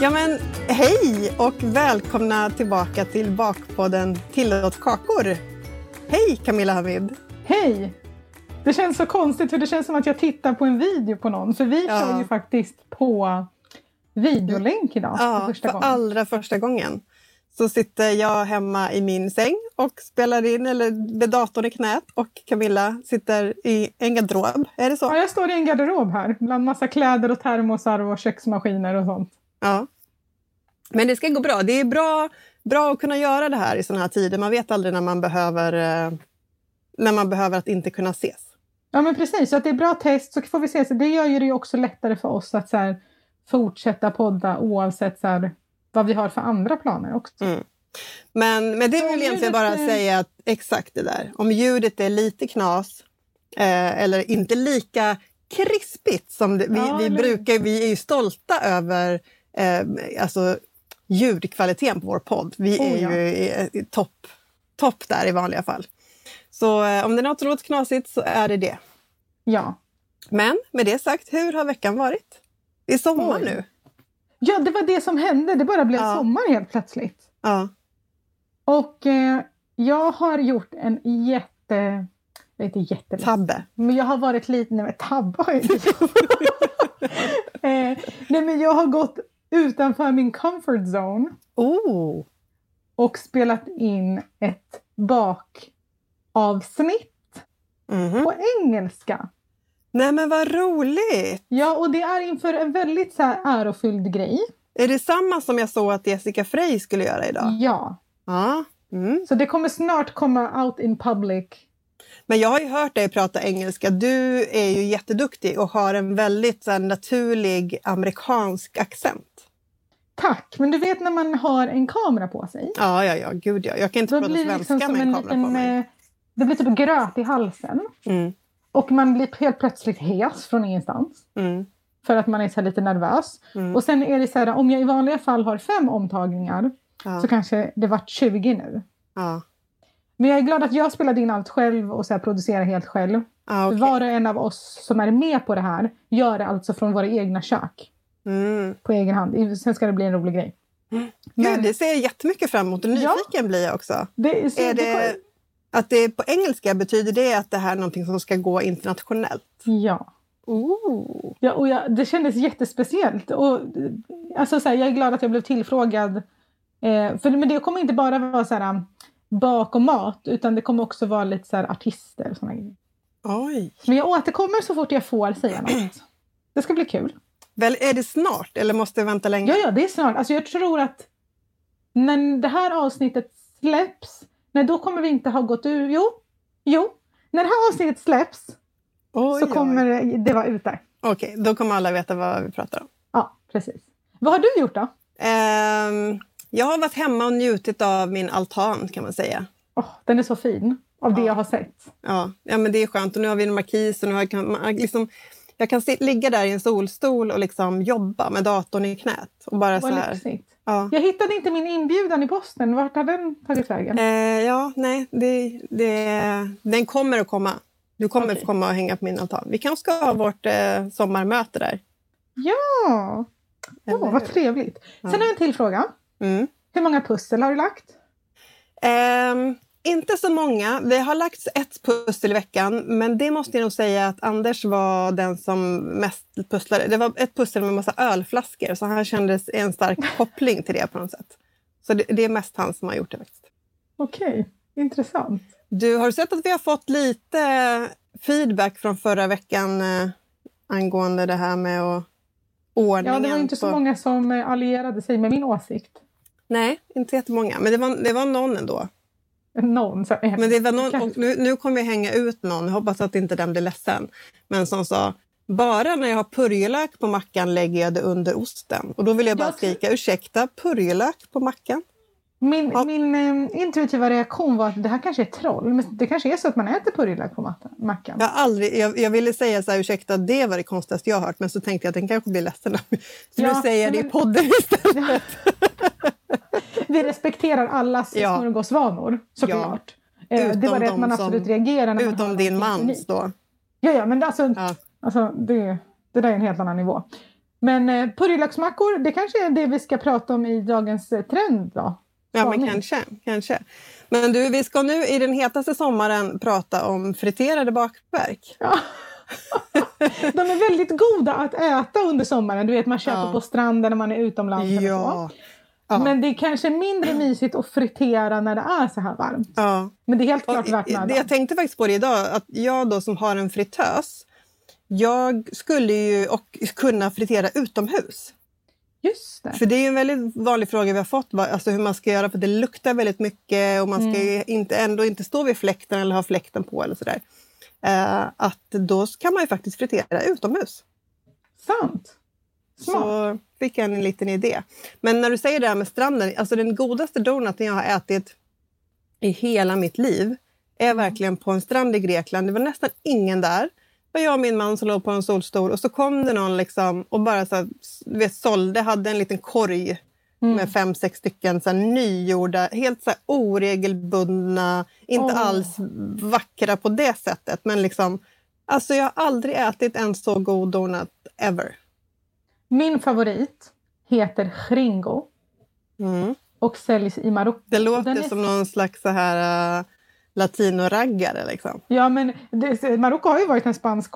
Ja men hej och välkomna tillbaka till Bakpodden Tillåt kakor. Hej Camilla Hamid! Hej! Det känns så konstigt för det känns som att jag tittar på en video på någon. För vi Ja. kör ju faktiskt på videolänk idag Ja, för första för gången. allra första gången så sitter jag hemma i min säng och spelar in, eller med datorn i knät och Camilla sitter i en garderob. Är det så? Ja, jag står i en garderob här bland massa kläder och termosar och köksmaskiner och sånt. Ja. Men det ska gå bra. Det är bra, bra att kunna göra det här i såna här tider. Man vet aldrig när man behöver, eh, när man behöver att inte kunna ses. Ja men precis, så att det är bra test så får vi se. Så det gör ju det också lättare för oss att så här, fortsätta podda oavsett så här, vad vi har för andra planer också. Mm. Men med det vill egentligen bara är- säga att exakt det där. Om ljudet är lite knas eh, eller inte lika krispigt som det, vi, Ja, vi brukar. Vi är ju stolta över eh, alltså, ljudkvaliteten på vår podd. Vi Oh, är ja. ju i, i topp topp där i vanliga fall. Så eh, om det är något som låter knasigt så är det det. Ja. Men med det sagt, hur har veckan varit? Det är sommar Oj. nu. ja, det var det som hände. Det bara blev Ja. sommar helt plötsligt. Ja. Och eh, jag har gjort en jätte... Inte jätte... Tabbe. Men jag har varit lite... Nej men tabba har jag inte eh, Nej men jag har gått utanför min comfort zone Oh. och spelat in ett bakavsnitt Mhm. på engelska. Nej men vad roligt! Ja, och det är inför en väldigt så här ärofylld grej. Är det samma som jag såg att Jessica Frey skulle göra idag? Ja, Ja. Mm. så det kommer snart komma out in public. Men jag har ju hört dig prata engelska. Du är ju jätteduktig och har en väldigt så här, naturlig amerikansk accent. Tack! Men du vet när man har en kamera på sig. Ja, ja, ja, gud ja. Jag kan inte prata svenska liksom som med en en kamera på liten... mig. eh, Det blir typ gröt i halsen. Mm. Och man blir helt plötsligt hes från ingenstans. Mm. För att man är så lite nervös. Mm. Och sen är det så här, om jag i vanliga fall har fem omtagningar Ja. så kanske det vart 20 nu. Ja. Men jag är glad att jag spelade in allt själv och så här producerar helt själv. Ja, okej. Var och en av oss som är med på det här gör det alltså från våra egna kök. Mm. På egen hand. Sen ska det bli en rolig grej. Gud, Men- det ser jag jättemycket fram emot. Nyfiken blir jag också. Det, så Är det, att det är på engelska, betyder det att det här är någonting som ska gå internationellt? Ja. Ooh. Ja, och jag, det kändes jättespeciellt. Och, alltså, så här, jag är glad att jag blev tillfrågad. Eh, för, men det kommer inte bara vara så här, um, bak och mat, utan det kommer också vara lite så här, artister och såna grejer. Oj. Men jag återkommer så fort jag får säga något. Det ska bli kul. Väl, är det snart eller måste jag vänta länge? Ja, ja, det är snart. Alltså, jag tror att när det här avsnittet släpps, nej, då kommer vi inte ha gått ur. Jo, jo. När det här avsnittet släpps Oj, så oj. kommer det, det vara ute. Okej, då kommer alla veta vad vi pratar om. Ja, precis. Vad har du gjort då? Ehm, jag har varit hemma och njutit av min altan kan man säga. Åh, den är så fin, av det Ja. jag har sett. Ja, ja men det är skönt. Och nu har vi en markis och nu har jag, liksom, jag kan sit, ligga där i en solstol och liksom jobba med datorn i knät. Och bara så här. lyxigt. Ja. Jag hittade inte min inbjudan i posten. Vart har den tagit vägen? Eh, ja, nej, det, det, den kommer att komma. Du kommer Okej. att komma och hänga på min altan. Vi kanske ska ha vårt eh, sommarmöte där. Ja, Eller Åh, vad trevligt. Sen har jag en till fråga. Mm. Hur många pussel har du lagt? Ehm, Inte så många. Det har lagts ett pussel i veckan, men det måste jag nog säga att Anders var den som mest pusslade. Det var ett pussel med massa ölflaskor, så han kände en stark koppling till det på något sätt. Så det, det är mest han som har gjort det faktiskt. Okej, okay. intressant. Du, har du sett att vi har fått lite feedback från förra veckan eh, angående det här med att ordningen? Ja, det var inte så många som eh, allierade sig med min åsikt. Nej, inte jättemånga, men det var, det var någon ändå. Någon. Men det var någon nu, nu kommer jag hänga ut någon, jag hoppas att inte den blir ledsen. Men som sa, bara när jag har purjolök på mackan lägger jag det under osten. Och då vill jag bara jag skrika, ursäkta, purjolök på mackan? Min, ja. min eh, intuitiva reaktion var att det här kanske är troll. Men det kanske är så att man äter purjolök på mackan. Jag, aldrig, jag, jag, ville säga så här, ursäkta, det var det konstigaste jag har hört. Men så tänkte jag att den kanske blir ledsen. Så ja, nu säger jag det i podden istället. Vi respekterar allas ja. smörgåsvanor, såklart. Ja. Eh, det var det att man absolut som, reagerar. När utom man din mans då. Ja, ja, men alltså, ja. alltså det, det där är en helt annan nivå. Men eh, purjolöksmackor, det kanske är det vi ska prata om i dagens eh, trend då? Ja, men kanske, kanske. Men du, vi ska nu i den hetaste sommaren prata om friterade bakverk. Ja. De är väldigt goda att äta under sommaren. Du vet, man köper ja. på stranden när man är utomlands. Ja. Ja. Men det är kanske mindre mysigt att fritera när det är så här varmt. Ja. Men det är helt klart värt mödan. Jag tänkte faktiskt på det idag, att jag då som har en fritös, jag skulle ju och kunna fritera utomhus. Just det. För det är en väldigt vanlig fråga vi har fått, alltså hur man ska göra för det luktar väldigt mycket och man ska mm. inte, ändå inte stå vid fläkten eller ha fläkten på eller sådär. Uh, att då kan man ju faktiskt fritera utomhus. Sant. Smart. Så fick jag en liten idé. Men när du säger det här med stranden, alltså den godaste donaten jag har ätit i hela mitt liv är mm. verkligen på en strand i Grekland. Det var nästan ingen där var jag och min man som låg på en solstol och så kom det någon liksom och bara så du vet, sålde, hade en liten korg mm. med fem, sex stycken så här, nygjorda, helt så här, oregelbundna, inte oh. alls vackra på det sättet. Men liksom, alltså jag har aldrig ätit en så god donut ever. Min favorit heter Ringo mm. och säljs i Marocko. Det låter är... som någon slags så här... Uh, latinoraggare. Liksom. Ja, men Marocko har ju varit en spansk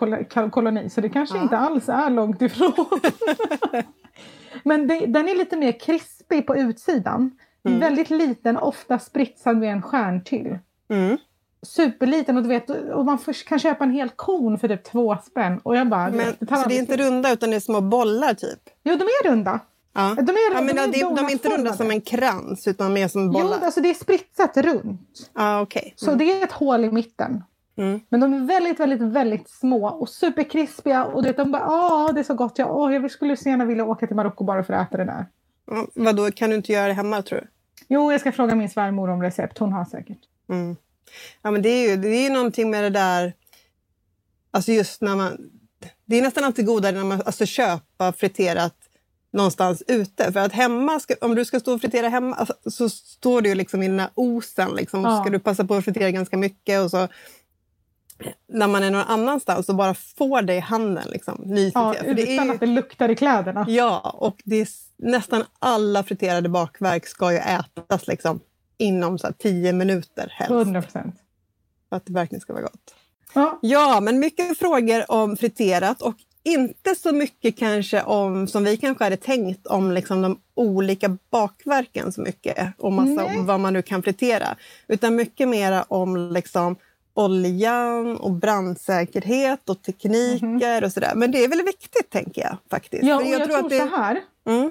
koloni så det kanske ja. inte alls är långt ifrån. men det, den är lite mer krispig på utsidan. Mm. Väldigt liten, ofta spritsad med en stjärntyll. Mm. Superliten och, du vet, och man först kan köpa en hel kon för typ två spänn. Och jag bara, men, det så det är inte runda utan det är små bollar typ? Jo, de är runda. Ja. De är, ja, men de, är, de, de är inte runda som en krans utan mer som bollar? Jo, alltså det är spritsat runt. Ah, okay. Mm. Så det är ett hål i mitten. Mm. Men de är väldigt, väldigt, väldigt små och superkrispiga. Och det, de bara, åh, det är så gott. Jag, åh, jag skulle så gärna vilja åka till Marocko bara för att äta det där. Ja, vadå, kan du inte göra det hemma tror du? Jo, jag ska fråga min svärmor om recept. Hon har säkert. Mm. Ja, men det är ju det är någonting med det där... Alltså just när man... Det är nästan alltid godare när man alltså, köper friterat någonstans ute. För att hemma, ska, om du ska stå och fritera hemma alltså, så står du liksom i den här osen. Liksom, ja. ska du passa på att fritera ganska mycket. Och så, när man är någon annanstans och bara får det i handen. Liksom, ja, För det utan är, att det luktar i kläderna. Ja, och det är, nästan alla friterade bakverk ska ju ätas liksom, inom så tio minuter helst. 100 procent. För att det verkligen ska vara gott. Ja. ja, men mycket frågor om friterat. Och inte så mycket kanske om, som vi kanske hade tänkt, om liksom de olika bakverken så mycket och massa om vad man nu kan fritera. Utan mycket mer om liksom oljan och brandsäkerhet och tekniker mm. och sådär. Men det är väl viktigt tänker jag faktiskt. Ja, och jag, jag tror, tror det... så här. Mm.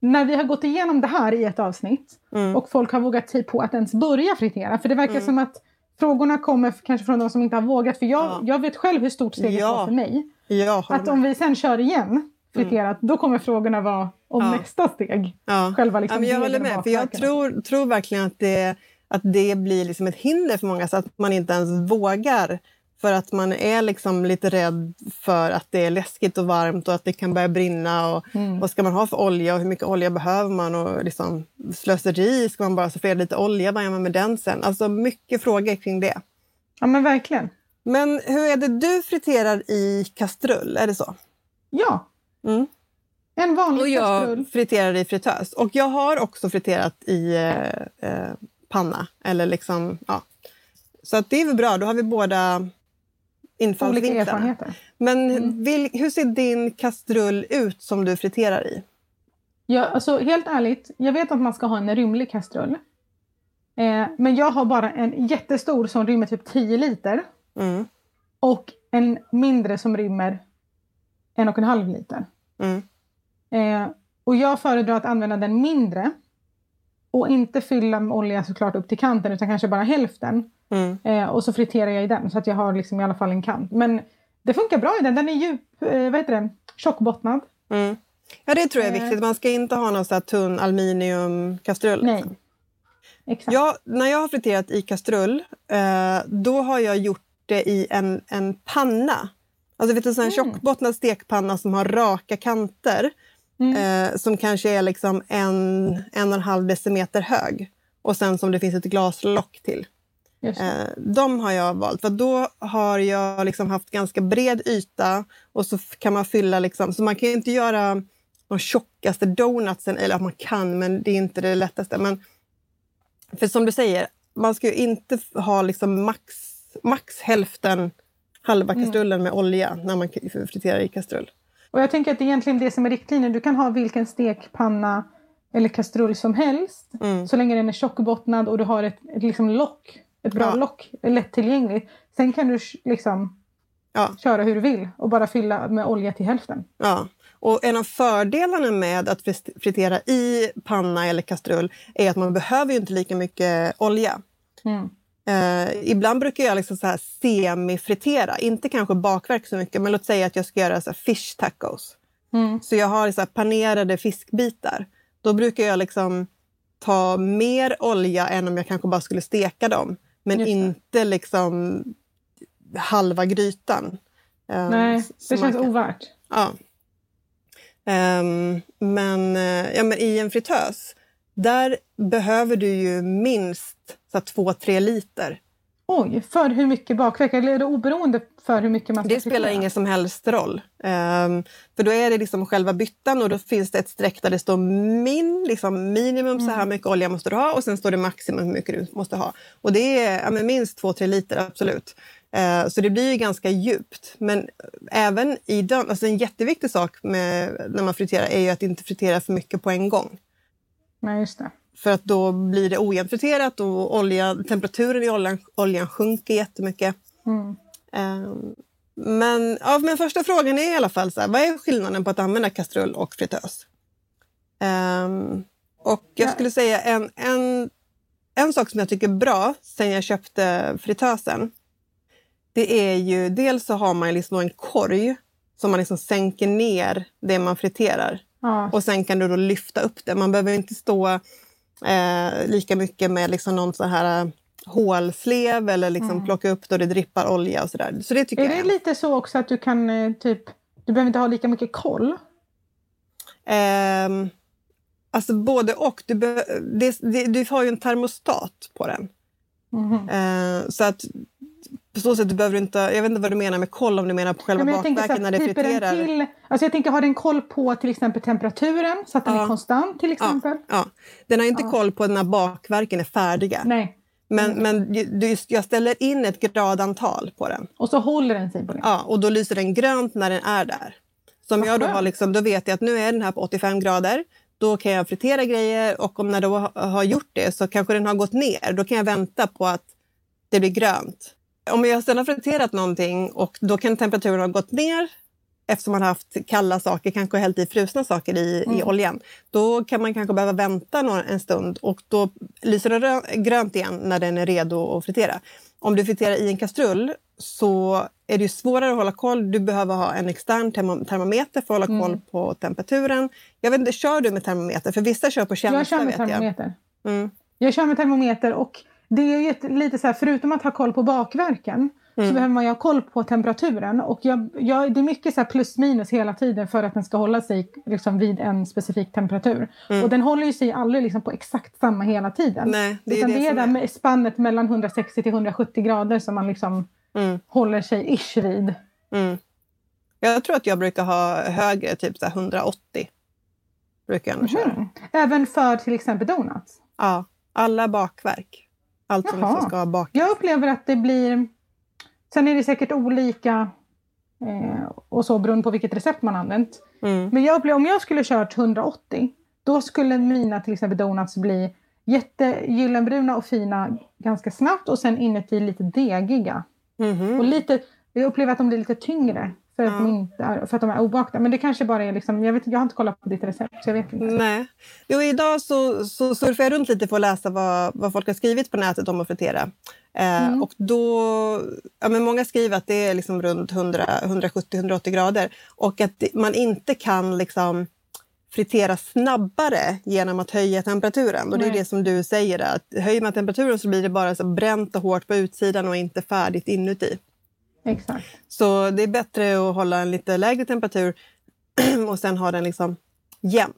När vi har gått igenom det här i ett avsnitt mm. och folk har vågat tid på att ens börja fritera. För det verkar mm. som att frågorna kommer kanske från de som inte har vågat. För jag, ja. jag vet själv hur stort steget ja. var för mig. Ja, att om vi sen kör igen friterat, mm. då kommer frågorna vara om nästa steg. Själva liksom ja, men jag håller med, för jag tror, tror verkligen att det, att det blir liksom ett hinder för många så att man inte ens vågar för att man är liksom lite rädd för att det är läskigt och varmt och att det kan börja brinna. Och mm. Vad ska man ha för olja och hur mycket olja behöver man? Och liksom, slöseri, ska man bara servera lite olja? Vad gör man med den sen? Alltså mycket frågor kring det. Ja men verkligen. Men hur är det du friterar i kastrull? Är det så? Ja. Mm. En vanlig och jag kastrull. friterar i fritös. Och jag har också friterat i eh, eh panna. Eller liksom, ja. Så att det är väl bra, då har vi båda Olika infallsvinklarna. erfarenheter. Men Mm. vil, hur ser din kastrull ut som du friterar i? Ja, alltså, helt ärligt, jag vet att man ska ha en rymlig kastrull. Eh, men jag har bara en jättestor som rymmer typ 10 liter. Mm. Och en mindre som rymmer en och en halv liter. Mm. Eh, och jag föredrar att använda den mindre. Och inte fylla med olja såklart upp till kanten utan kanske bara hälften. Mm. Eh, och så friterar jag i den så att jag har liksom i alla fall en kant. Men det funkar bra i den. Den är djup, eh, vad heter det? tjockbottnad. Mm. Ja, det tror jag är Eh. viktigt. Man ska inte ha någon så här tunn aluminiumkastrull. Nej. liksom. Exakt. Ja, när jag har friterat i kastrull, eh, då har jag gjort det i en, en panna. Alltså vet du, en sån här Mm. tjockbottnad stekpanna som har raka kanter. Mm. Eh, som kanske är liksom en, en och en halv decimeter hög. Och sen som det finns ett glaslock till. Eh, de har jag valt, för då har jag liksom haft ganska bred yta och så kan man fylla... Liksom, så man kan inte göra de tjockaste donutsen, eller man kan, men det är inte det lättaste. Men, för som du säger, man ska ju inte ha liksom max, max hälften, halva kastrullen med olja när man friterar i kastrull. Och jag tänker att det är egentligen det som är riktlinjen. Du kan ha vilken stekpanna eller kastrull som helst. Mm. Så länge den är tjockbottnad och du har ett, ett liksom lock. Ett bra Ja. lock, lättillgängligt. Sen kan du liksom Ja. köra hur du vill och bara fylla med olja till hälften. Ja. Och en av fördelarna med att fritera i panna eller kastrull är att man behöver ju inte lika mycket olja. Mm. Eh, ibland brukar jag liksom så här semifritera, inte kanske bakverk så mycket, men låt säga att jag ska göra så fish tacos. Mm. Så jag har så här panerade fiskbitar. Då brukar jag liksom ta mer olja än om jag kanske bara skulle steka dem. Men inte liksom halva grytan. Eh, Nej, det känns kan- ovärt. Ja. Ehm, men, eh, ja, men i en fritös, där behöver du ju minst så här, två, tre liter. Oj, för hur mycket bakverk? Eller är det oberoende för hur mycket man ska Det spelar fritera? ingen som helst roll. Ehm, för då är det liksom själva byttan och då finns det ett streck där det står min, liksom minimum så här mycket olja måste du ha och sen står det maximum hur mycket du måste ha. Och det är ja, minst två, tre liter, absolut. Eh, så det blir ju ganska djupt. Men även i den, alltså en jätteviktig sak med, när man friterar är ju att inte fritera för mycket på en gång. Nej, just det. För att då blir det ojämnt friterat och olja, temperaturen i oljan, oljan sjunker jättemycket. Mm. Ehm, men, ja, men första frågan är i alla fall så här, vad är skillnaden på att använda kastrull och fritös? Ehm, och jag Ja. skulle säga en, en, en sak som jag tycker är bra sen jag köpte fritösen. Det är ju dels så har man liksom en korg som man liksom sänker ner det man friterar. Ja, Och sen kan du då lyfta upp det. Man behöver inte stå eh, lika mycket med liksom någon så här eh, hålslev eller liksom plocka upp då det drippar olja och sådär. Så det tycker Mm. Är jag det lite så också att du kan eh, typ... Du behöver inte ha lika mycket koll? Ehm, alltså både och. Du, be, det, det, du har ju en termostat på den. Mhm. Ehm, så att på så sätt behöver du inte... Jag vet inte vad du menar med koll, om du menar på själva Ja, bakverken när det den friterar. till... Alltså jag tänker, har den koll på till exempel temperaturen så att den Ja. är konstant till exempel? Ja, den har inte Ja. koll på när bakverken är färdiga. Nej. Men, men du, jag ställer in ett gradantal på den. Och så håller den sig på det? Ja, och då lyser den grönt när den är där. Så om Vad jag då, har liksom, då vet jag att nu är den här på 85 grader. Då kan jag fritera grejer och om när då ha- har gjort det så kanske den har gått ner. Då kan jag vänta på att det blir grönt. Om jag sedan har friterat någonting och då kan temperaturen ha gått ner eftersom man har haft kalla saker, kanske hällt i frusna saker i, i Mm. oljan. Då kan man kanske behöva vänta en stund och då lyser rö- grönt igen när den är redo att fritera. Om du friterar i en kastrull så är det svårare att hålla koll. Du behöver ha en extern termo- termometer för att hålla koll Mm. på temperaturen. Jag vet inte, kör du med termometer? För vissa kör på känsla Jag kör med vet jag. termometer. Mm. Jag kör med termometer och det är ju ett, lite så här, förutom att ha koll på bakverken Mm. så behöver man ju ha koll på temperaturen. Och jag, jag, det är mycket så här plus minus hela tiden för att den ska hålla sig liksom vid en specifik temperatur. Och den håller ju sig aldrig liksom på exakt samma hela tiden. Mm. Nej, det är Utan det det är där är. spannet mellan 160 till 170 grader som man liksom Mm. håller sig ish vid. Mm. Jag tror att jag brukar ha högre, typ så här 180. Brukar jag nog köra. Mm. Även för till exempel donuts. Ja, Alla bakverk. Allt som liksom ska bakas. Jag upplever att det blir... Sen är det säkert olika eh, och så beroende på vilket recept man använt. Mm. Men jag upplever, om jag skulle kört 180 då skulle mina till exempel donuts bli jättegyllenbruna och fina ganska snabbt och sen inuti lite degiga. Mhm. Och lite, jag upplever att de blir lite tyngre för att, Ja. inte är, för att de är obakta. Men det kanske bara är liksom, jag, vet, jag har inte kollat på ditt recept så jag vet inte. Nej. Jo, idag så, så surfar jag runt lite för att läsa vad, vad folk har skrivit på nätet om att fritera. Eh, Mm. Och då, ja, men många skriver att det är liksom runt 170-180 grader och att man inte kan liksom fritera snabbare genom att höja temperaturen. Och det är Nej. det som du säger, att höjer man temperaturen så blir det bara så bränt och hårt på utsidan och inte färdigt inuti. Exakt. Så det är bättre att hålla en lite lägre temperatur och sen ha den liksom jämn.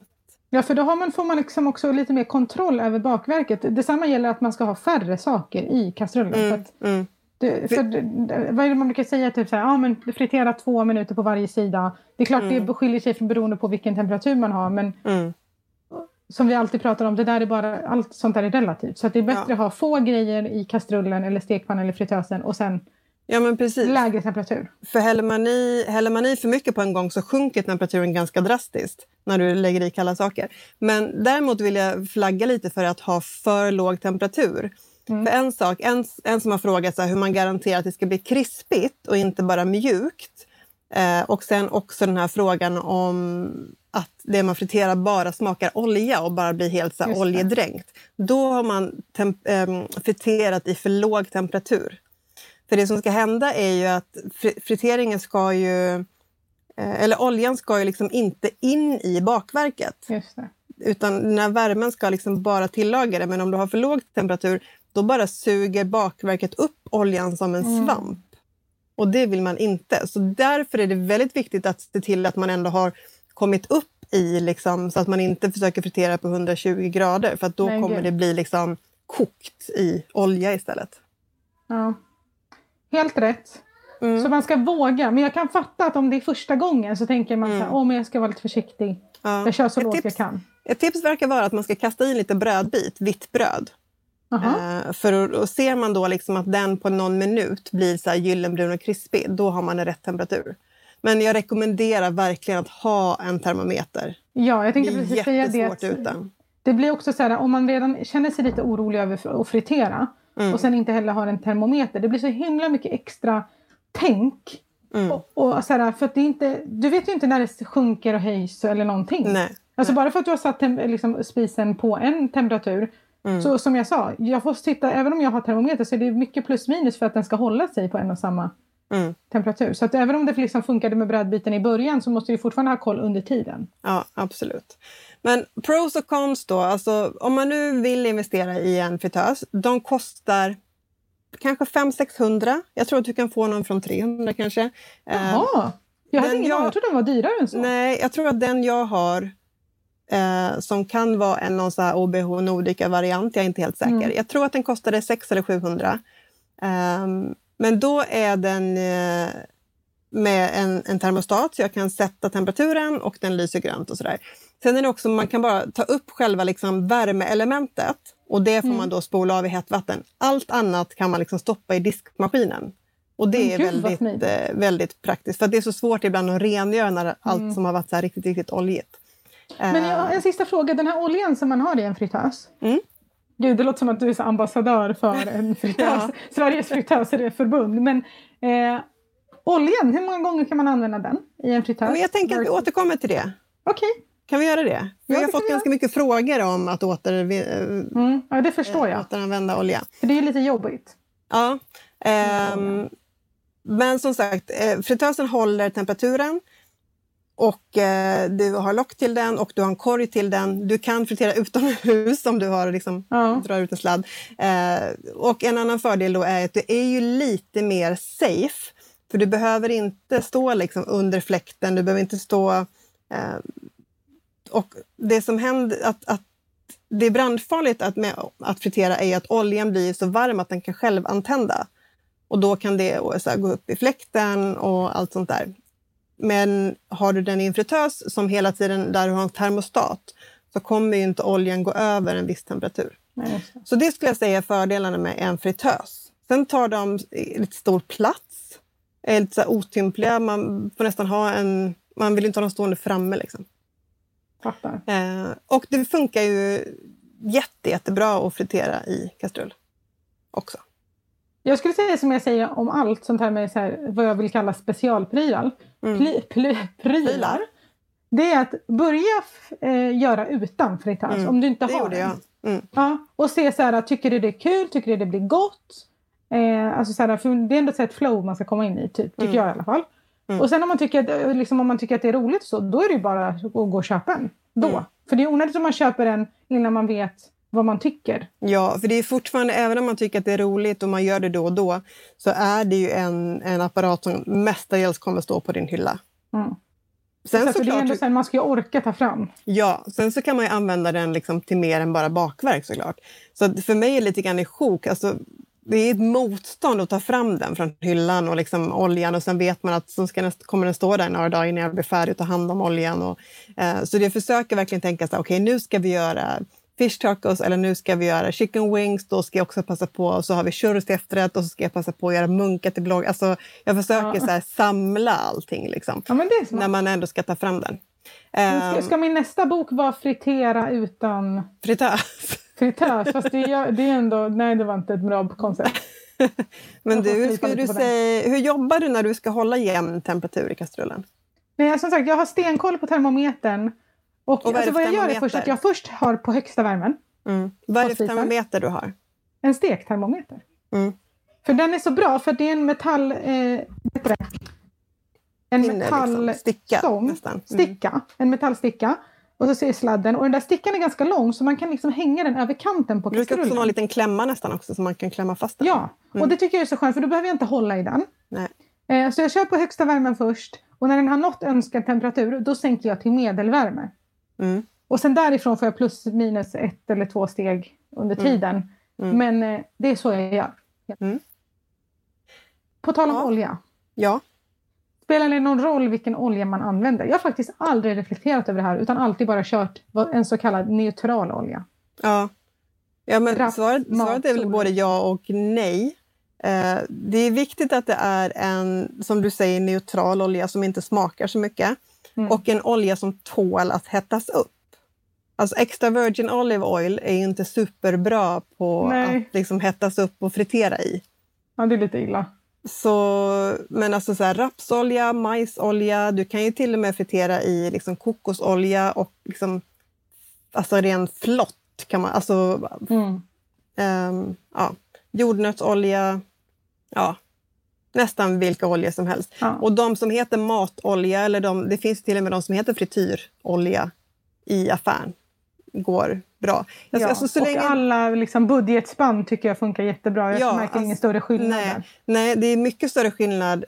Ja, för då har man, får man liksom också lite mer kontroll över bakverket. Detsamma gäller att man ska ha färre saker i kastrullen. Mm, att mm. det, för, vad är det man brukar säga? Typ så här, ja, men fritera två minuter på varje sida. Det är klart det skiljer sig från beroende på vilken temperatur man har. Men Mm. som vi alltid pratar om, det där är bara, allt sånt där är relativt. Så det är bättre Ja. att ha få grejer i kastrullen eller stekpannan eller fritösen och sen Ja, men precis. lägre temperatur. För häller man, i, häller man i för mycket på en gång så sjunker temperaturen ganska drastiskt när du lägger i kalla saker. Men däremot vill jag flagga lite för att ha för låg temperatur. För en sak, en, en som har frågat så här, hur man garanterar att det ska bli krispigt och inte bara mjukt. Eh, och sen också den här frågan om att det man friterar bara smakar olja och bara blir helt så här, oljedränkt. Då har man temp- ehm, friterat i för låg temperatur. För det som ska hända är ju att fri- friteringen ska ju... eh, Eller oljan ska ju liksom inte in i bakverket. Utan den här värmen ska liksom bara tillaga det. Men om du har för låg temperatur då bara suger bakverket upp oljan som en Mm. svamp. Och det vill man inte. Så därför är det väldigt viktigt att se till att man ändå har kommit upp i, liksom, så att man inte försöker fritera på 120 grader. För då Nej, kommer gud. det bli liksom kokt i olja istället. Ja. Helt rätt. Mm. Så man ska våga. Men jag kan fatta att om det är första gången så tänker man så här, Mm. åh men jag ska vara lite försiktig. Ja. Jag kör så Ett lågt tips- jag kan. Ett tips verkar vara att man ska kasta i en liten brödbit, vitt bröd. Eh, för och ser man då liksom att den på någon minut blir så gyllenbrun och krispig, då har man en rätt temperatur. Men jag rekommenderar verkligen att ha en termometer. Ja, jag tänkte precis säga det. jättesvårt att utan. Det blir också så här, om man redan känner sig lite orolig över att fritera Mm. och sen inte heller har en termometer. Det blir så himla mycket extra tänk. Mm. Och, och här, för att det är inte, du vet ju inte när det sjunker och höjs eller någonting. Nej. Alltså bara för att du har satt liksom, spisen på en temperatur. Mm. Så som jag sa, jag får sitta, även om jag har termometer så är det mycket plus minus för att den ska hålla sig på en och samma Mm. temperatur. Så att även om det liksom funkade med brödbiten i början så måste du fortfarande ha koll under tiden. Ja, absolut. Men pros och cons då, alltså om man nu vill investera i en fritös, de kostar kanske 500-600. Jag tror att du kan få någon från 300 kanske. Eh, Jaha! Jag hade den ingen jag- jag trodde den var dyrare än så. Nej, jag tror att den jag har eh, som kan vara en någon så här OBH Nordica-variant, jag är inte helt säker. Mm. Jag tror att den kostade 600 eller 700. Ehm, men då är den eh, med en, en termostat så jag kan sätta temperaturen och den lyser grönt och sådär. Sen är det också, man kan bara ta upp själva liksom värmeelementet och det får Mm. man då spola av i hett vatten. Allt annat kan man liksom stoppa i diskmaskinen. Och det är gud, väldigt, eh, väldigt praktiskt. För det är så svårt ibland att rengöra när Mm. allt som har varit så riktigt, riktigt oljigt. Men Eh, jag, en sista fråga, den här oljan som man har i en fritös. Mm. Gud, det låter som att du är ambassadör för en fritös, Ja. Sveriges fritösförbund. Men eh, oljan, hur många gånger kan man använda den i en fritös? men jag tänker att vi återkommer till det. Okej, Kan vi göra det? Vi Ja, har fått ganska mycket frågor om att åter, mm, ja, det förstår eh, jag. återanvända olja. För det är lite jobbigt. Ja. ehm, men som sagt, eh, fritösen håller temperaturen och eh, du har lock till den och du har en korg till den. Du kan fritera utomhus om du har liksom, Ja. drar ut en sladd. Eh, och en annan fördel då är att du är ju lite mer safe. För du behöver inte stå liksom under fläkten, du behöver inte stå... Eh, och det som händer, att, att det är brandfarligt att, med, att fritera är att oljan blir så varm att den kan själv antända. Och då kan det så här, gå upp i fläkten och allt sånt där. Men har du den i en fritös som hela tiden där du har en termostat så kommer ju inte oljan gå över en viss temperatur. Nej. Så det skulle jag säga är fördelarna med en fritös. Sen tar de lite stor plats, är lite så otympliga. Man får nästan ha en... Man vill inte ha dem stående framme. Liksom. Fattar. Eh, och det funkar ju jätte, jättebra att fritera i kastrull också. Jag skulle säga som jag säger om allt sånt här med så här, vad jag vill kalla specialprylar. Mm. Pli, pli, prylar. Det är att börja eh, göra utan fritös Mm. om du inte Det har jag. Mm. Ja, och se så här, tycker du det är kul? Tycker du det blir gott? Eh, alltså så här, för det är ändå så ett flow man ska komma in i, typ, tycker Mm. jag i alla fall. Mm. Och sen om man, tycker att, liksom, om man tycker att det är roligt så, då är det bara att gå och köpa en. Då. Mm. För det är onödigt om man köper en innan man vet vad man tycker. Ja, för det är fortfarande, även om man tycker att det är roligt och man gör det då och då, så är det ju en, en apparat som mestadels kommer stå på din hylla. Mm. Sen så för det är ändå så här, man ska ju orka ta fram. ja, sen så kan man ju använda den liksom till mer än bara bakverk såklart. Så för mig är det lite grann i sjok. Alltså, det är ett motstånd att ta fram den från hyllan och liksom oljan och sen vet man att så ska den, kommer den stå där några dagar innan jag blir färdig att ta hand om oljan. Och, eh, så jag försöker verkligen tänka så här, okej nu ska vi göra fish tacos eller nu ska vi göra chicken wings. Då ska jag också passa på, och så har vi churros till efterrätt och så ska jag passa på att göra munka till blogg. Alltså, jag försöker Ja. så här, samla allting liksom, Ja, när man ändå ska ta fram den. Ska, ska min nästa bok vara fritera utan fritös. Fritös? Fast det, är- det är ändå... Nej, det var inte ett bra koncept. Men du, skulle du säga, hur jobbar du när du ska hålla jämn temperatur i kastrullen? Nej, som sagt, jag har stenkoll på termometern. Och, Och vad alltså, vad jag gör är först att jag först har på högsta värmen Mm. Vad är det för termometer du har? en stektermometer. Mm. För den är så bra, för det är en metall... Eh? En Pinne, metall... liksom. Sticka. Mm. Sticka. En metallsticka. Och så ser sladden. Och den där stickan är ganska lång så man kan liksom hänga den över kanten på Det brukar också kastrullen. vara en liten klämma nästan också så man kan klämma fast den. Ja, och Mm. det tycker jag är så skönt för då behöver jag inte hålla i den. Nej. Eh, så jag kör på högsta värmen först och när den har nått önskad temperatur då sänker jag till medelvärme. Mm. Och sen därifrån får jag plus minus ett eller två steg under Mm. tiden. Mm. Men eh, det är så jag gör. Mm. På tal om Ja. olja. Ja. Spelar det någon roll vilken olja man använder? Jag har faktiskt aldrig reflekterat över det här utan alltid bara kört en så kallad neutral olja. Ja. ja men Raps, svaret, svaret är väl både ja och nej. Eh, det är viktigt att det är en, som du säger, neutral olja som inte smakar så mycket. Mm. Och en olja som tål att hettas upp. Alltså extra virgin olive oil är ju inte superbra på Nej. att liksom hettas upp och fritera i. Ja, det är lite illa. Så, men alltså så här, rapsolja, majsolja, du kan ju till och med fritera i liksom kokosolja och liksom, alltså ren flott kan man, alltså Mm. ehm, ja, jordnötsolja, ja, nästan vilka oljor som helst. Ja. Och de som heter matolja, eller de, det finns till och med de som heter frityrolja i affären, går bra. Alltså, Ja, alltså, så och länge, alla liksom, budgetspann tycker jag funkar jättebra. Jag Ja, märker alltså, ingen större skillnad nej, där. nej, det är mycket större skillnad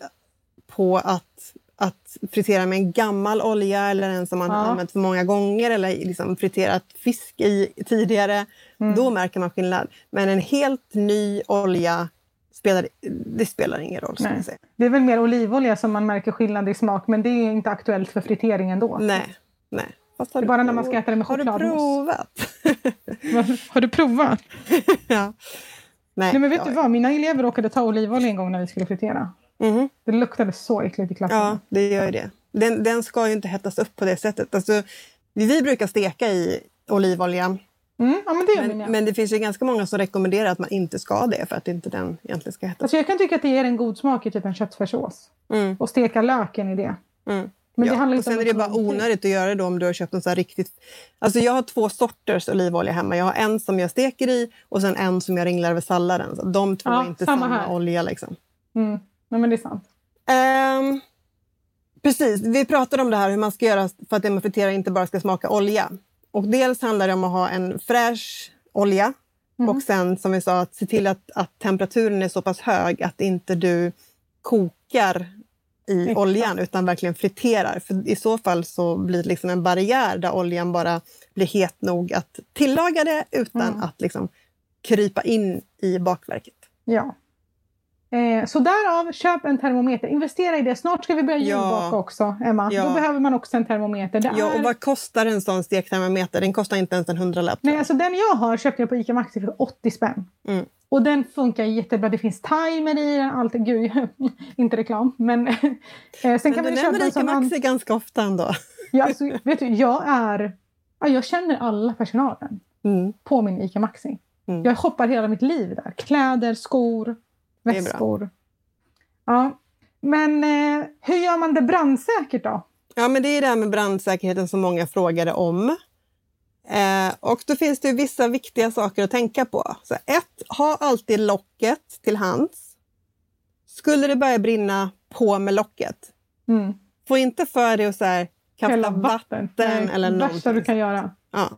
på att, att fritera med en gammal olja eller en som man Ja. har använt för många gånger eller liksom friterat fisk i tidigare. Mm. Då märker man skillnad. Men en helt ny olja spelar, det spelar ingen roll. Det är väl mer olivolja som man märker skillnad i smak men det är inte aktuellt för fritering ändå. Nej, nej. Fast har är bara när man ska äta det med Har du provat? Har du provat? ja. Nej, Nej men vet du vad, mina elever råkade ta olivolja en gång när vi skulle fritera. Mhm. Det luktade så äckligt i klassen. Ja, det gör ju det. Den, den ska ju inte hettas upp på det sättet. Alltså, vi, brukar steka i olivolja, Mm, ja men det men, men det finns ju ganska många som rekommenderar att man inte ska det för att inte den egentligen ska hettas Alltså jag kan tycka att det ger en god smak i typ en köttfärssås. Mm, Och steka löken i det. mm. Men ja. det handlar och sen är det bara onödigt att göra det då om du har köpt en så riktigt... Alltså jag har två sorters olivolja hemma. Jag har en som jag steker i och sen en som jag ringlar över salladen. Så de två Ja, är inte samma samma, olja. Liksom. Mm. Nej men det är sant. Ehm, precis, vi pratade om det här hur man ska göra för att det man friterar inte bara ska smaka olja. Och dels handlar det om att ha en fräsch olja Mm. och sen som vi sa att se till att, att temperaturen är så pass hög att inte du kokar i oljan utan verkligen friterar. För i så fall så blir det liksom en barriär där oljan bara blir het nog att tillaga det utan Mm. att liksom krypa in i bakverket. Ja. Eh, så därav, köp en termometer. Investera i det. Snart ska vi börja Ja. julbaka också, Emma. Ja. Då behöver man också en termometer. Det Ja, är... och vad kostar en sån stektermometer? Den kostar inte ens en hundralapp. Nej, alltså den jag har köpte jag på ICA Maxi för 80 spänn. Mm. Och den funkar jättebra. Det finns timer i den. Allt, gud, inte reklam. Men, eh, sen Men kan du man nämner köpa en Ica sån... an- Maxi ganska ofta ändå. Ja, alltså, vet du, jag är... Ja, jag känner alla personalen Mm. på min ICA Maxi. Mm. Jag shoppar hela mitt liv där. Kläder, skor. Väskor. Ja. Men eh, hur gör man det brandsäkert då? Ja, men det är det här med brandsäkerheten som många frågade om. Eh, och då finns det vissa viktiga saker att tänka på. Så ett, ha alltid locket till hands. Skulle det börja brinna, på med locket. Mm. Få inte för dig att så här, kasta vatten, Nej, eller det värsta du kan göra. Ja.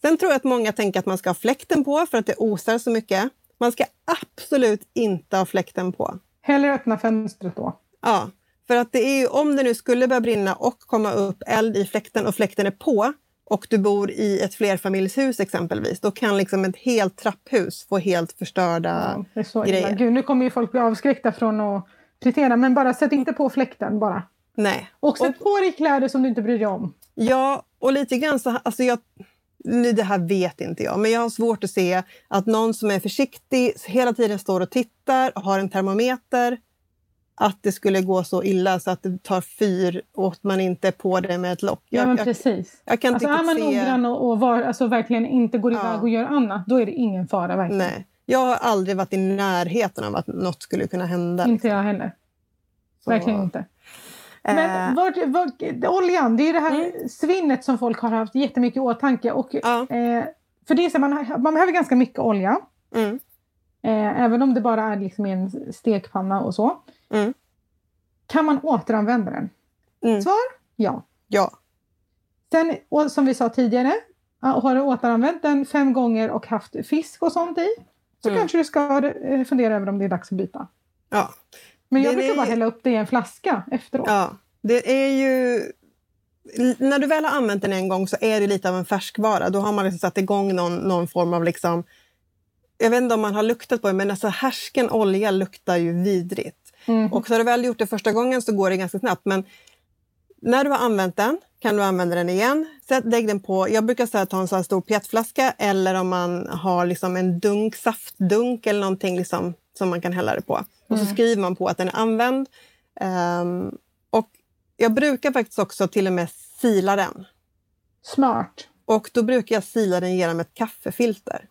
Sen tror jag att många tänker att man ska ha fläkten på för att det osar så mycket. Man ska absolut inte ha fläkten på. Hellre öppna fönstret då. Ja, för att det är ju, om det nu skulle börja brinna och komma upp eld i fläkten och fläkten är på och du bor i ett flerfamiljshus exempelvis, då kan liksom ett helt trapphus få helt förstörda... Ja, det är så grejer. Gud, nu kommer ju folk bli avskräckta från att fritera. Men bara sätt inte på fläkten bara. Nej. Och sätt på dig kläder som du inte bryr dig om. Ja, och lite grann så... Alltså jag, nu, det här vet inte jag, men jag har svårt att se att någon som är försiktig, hela tiden står och tittar, har en termometer, att det skulle gå så illa så att det tar fyr och att man inte är på det med ett lock. Ja, Jag, men jag, precis. jag kan inte Alltså, är man se... noggrann och, och var, alltså, verkligen inte går iväg Ja. och gör annat, då är det ingen fara. Verkligen. Nej. Jag har aldrig varit i närheten av att något skulle kunna hända. Inte jag heller. Så, Verkligen inte. Men eh, vart, vart, oljan, det är det här svinnet som folk har haft jättemycket i åtanke. Och, Ja. eh, för det är så, man, man behöver ganska mycket olja. mm, Eh, även om det bara är liksom i en stekpanna och så. Mm. Kan man återanvända den? mm, Svar? Ja. ja. Sen, och som vi sa tidigare, har du återanvänt den fem gånger och haft fisk och sånt i, så Mm. kanske du ska eh, fundera över om det är dags att byta. ja. Men jag Det brukar bara hälla upp det i en flaska efteråt. Ja, det är ju... När du väl har använt den en gång så är det lite av en färskvara. Då har man liksom satt igång någon, någon form av... liksom Jag vet inte om man har luktat på det, men alltså härsken olja luktar ju vidrigt. Mhm. Och så har du väl gjort det första gången så går det ganska snabbt. Men när du har använt den kan du använda den igen. Sätt, lägg den på, jag brukar säga ta en sån stor petflaska eller om man har liksom en dunk, saftdunk eller någonting liksom, som man kan hälla det på. Och så skriver man på att den är använd. Ehm, och jag brukar faktiskt också till och med sila den. Smart. Och då brukar jag sila den genom ett kaffefilter.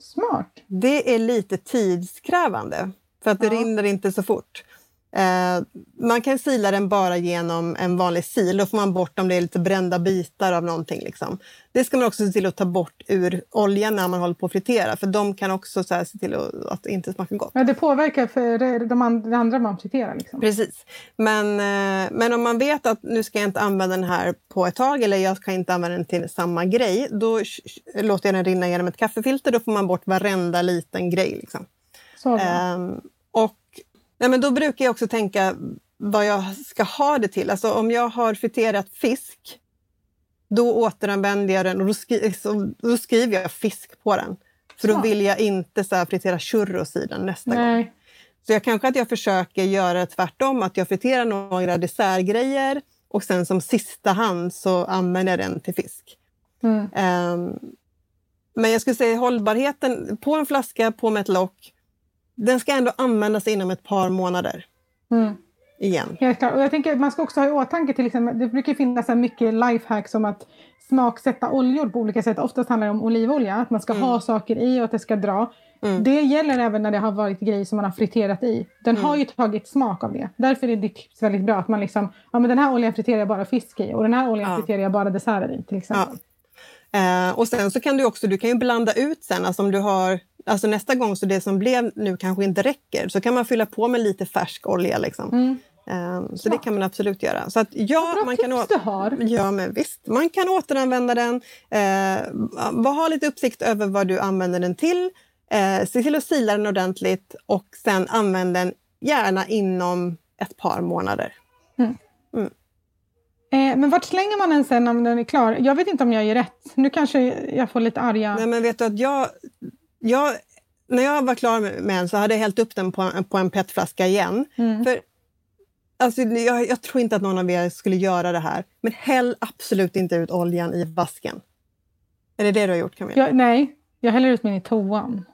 Smart. Det är lite tidskrävande för att det Ja. rinner inte så fort. Eh, man kan sila den bara genom en vanlig sil. Då får man bort om det är lite brända bitar av någonting. Liksom. Det ska man också se till att ta bort ur oljan när man håller på att fritera. För de kan också så här, se till att, att det inte smakar gott. Ja, det påverkar för de andra man friterar. Liksom. Precis. Men, eh, men om man vet att nu ska jag inte använda den här på ett tag eller jag ska inte använda den till samma grej. Då låter jag den rinna genom ett kaffefilter. Då får man bort varenda liten grej. Liksom. Så bra. Nej, men då brukar jag också tänka vad jag ska ha det till. Alltså om jag har friterat fisk, då återanvänder jag den och då, skri- så, då skriver jag fisk på den. För då Smart. vill jag inte så fritera churros i den nästa gång. Nej. Så jag kanske att jag försöker göra tvärtom, att jag friterar några dessertgrejer och sen som sista hand så använder jag den till fisk. Mm. Ehm, men jag skulle säga hållbarheten på en flaska, på med ett lock, den ska ändå användas inom ett par månader Mm. igen. Helt klart. Och jag tänker man ska också ha i åtanke till exempel, det brukar finnas så mycket lifehacks om att smaksätta oljor på olika sätt. Oftast handlar det om olivolja, att man ska ha saker i och att det ska dra. Mm. Det gäller även när det har varit grejer som man har friterat i. Den har ju tagit smak av det. Därför är ditt tips väldigt bra. Att man liksom, ja men den här oljan friterar jag bara fisk i och den här oljan Ja. friterar jag bara desserter i till exempel. Eh, och sen så kan du också du kan ju blanda ut sen, alltså om du har Alltså nästa gång så det som blev nu kanske inte räcker, så kan man fylla på med lite färsk olja. Liksom. Mm. Eh, så det kan man absolut göra. Så att, ja, Bra man tips kan å- du har. Ja, men visst. Man kan återanvända den. Eh, ha lite uppsikt över vad du använder den till. Eh, se till att sila den ordentligt och sen använd den gärna inom ett par månader. Eh, men vart slänger man den sen när den är klar? Jag vet inte om jag gör rätt. Nu kanske jag får lite arga... Nej, men vet du att jag, jag när jag var klar med en så hade jag hällt upp den på en, på en petflaska igen. Mm. För Alltså, jag, jag, tror inte att någon av er skulle göra det här. Men häll absolut inte ut oljan i vasken. Är det det du har gjort Camilla? Jag, nej, jag häller ut min i toan.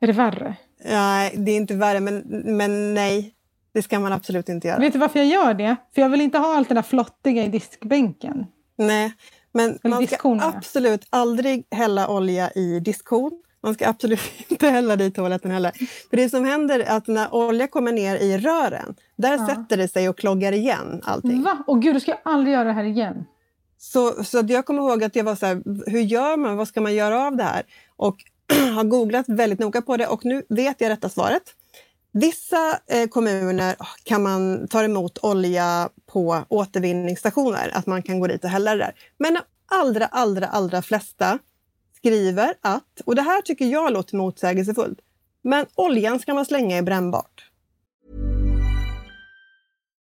Är det värre? Nej, det är inte värre, men, men nej. Det ska man absolut inte göra. Vet du varför jag gör det? För jag vill inte ha allt det där flottiga i diskbänken. Nej, men Eller man ska ja. absolut aldrig hälla olja i diskhon. Man ska absolut inte hälla det i toaletten heller. För det som händer är att när olja kommer ner i rören, där Ja. sätter det sig och kloggar igen allting. Va? Och gud, då ska jag aldrig göra det här igen. Så, så jag kommer ihåg att jag var så här, hur gör man? Vad ska man göra av det här? Och har googlat väldigt noga på det och nu vet jag rätta svaret. Vissa eh, kommuner kan man ta emot olja på återvinningsstationer, att man kan gå dit och hälla det där. Men de allra, allra, allra flesta skriver att, och det här tycker jag låter motsägelsefullt, men oljan ska man slänga i brännbart.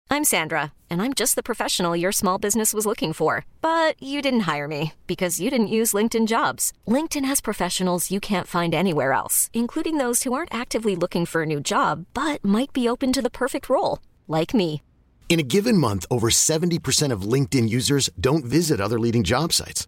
I'm Sandra, and I'm just the professional your small business was looking for. But you didn't hire me because you didn't use LinkedIn jobs. LinkedIn has professionals you can't find anywhere else, including those who aren't actively looking for a new job but might be open to the perfect role, like me. In a given month, over 70% of LinkedIn users don't visit other leading job sites.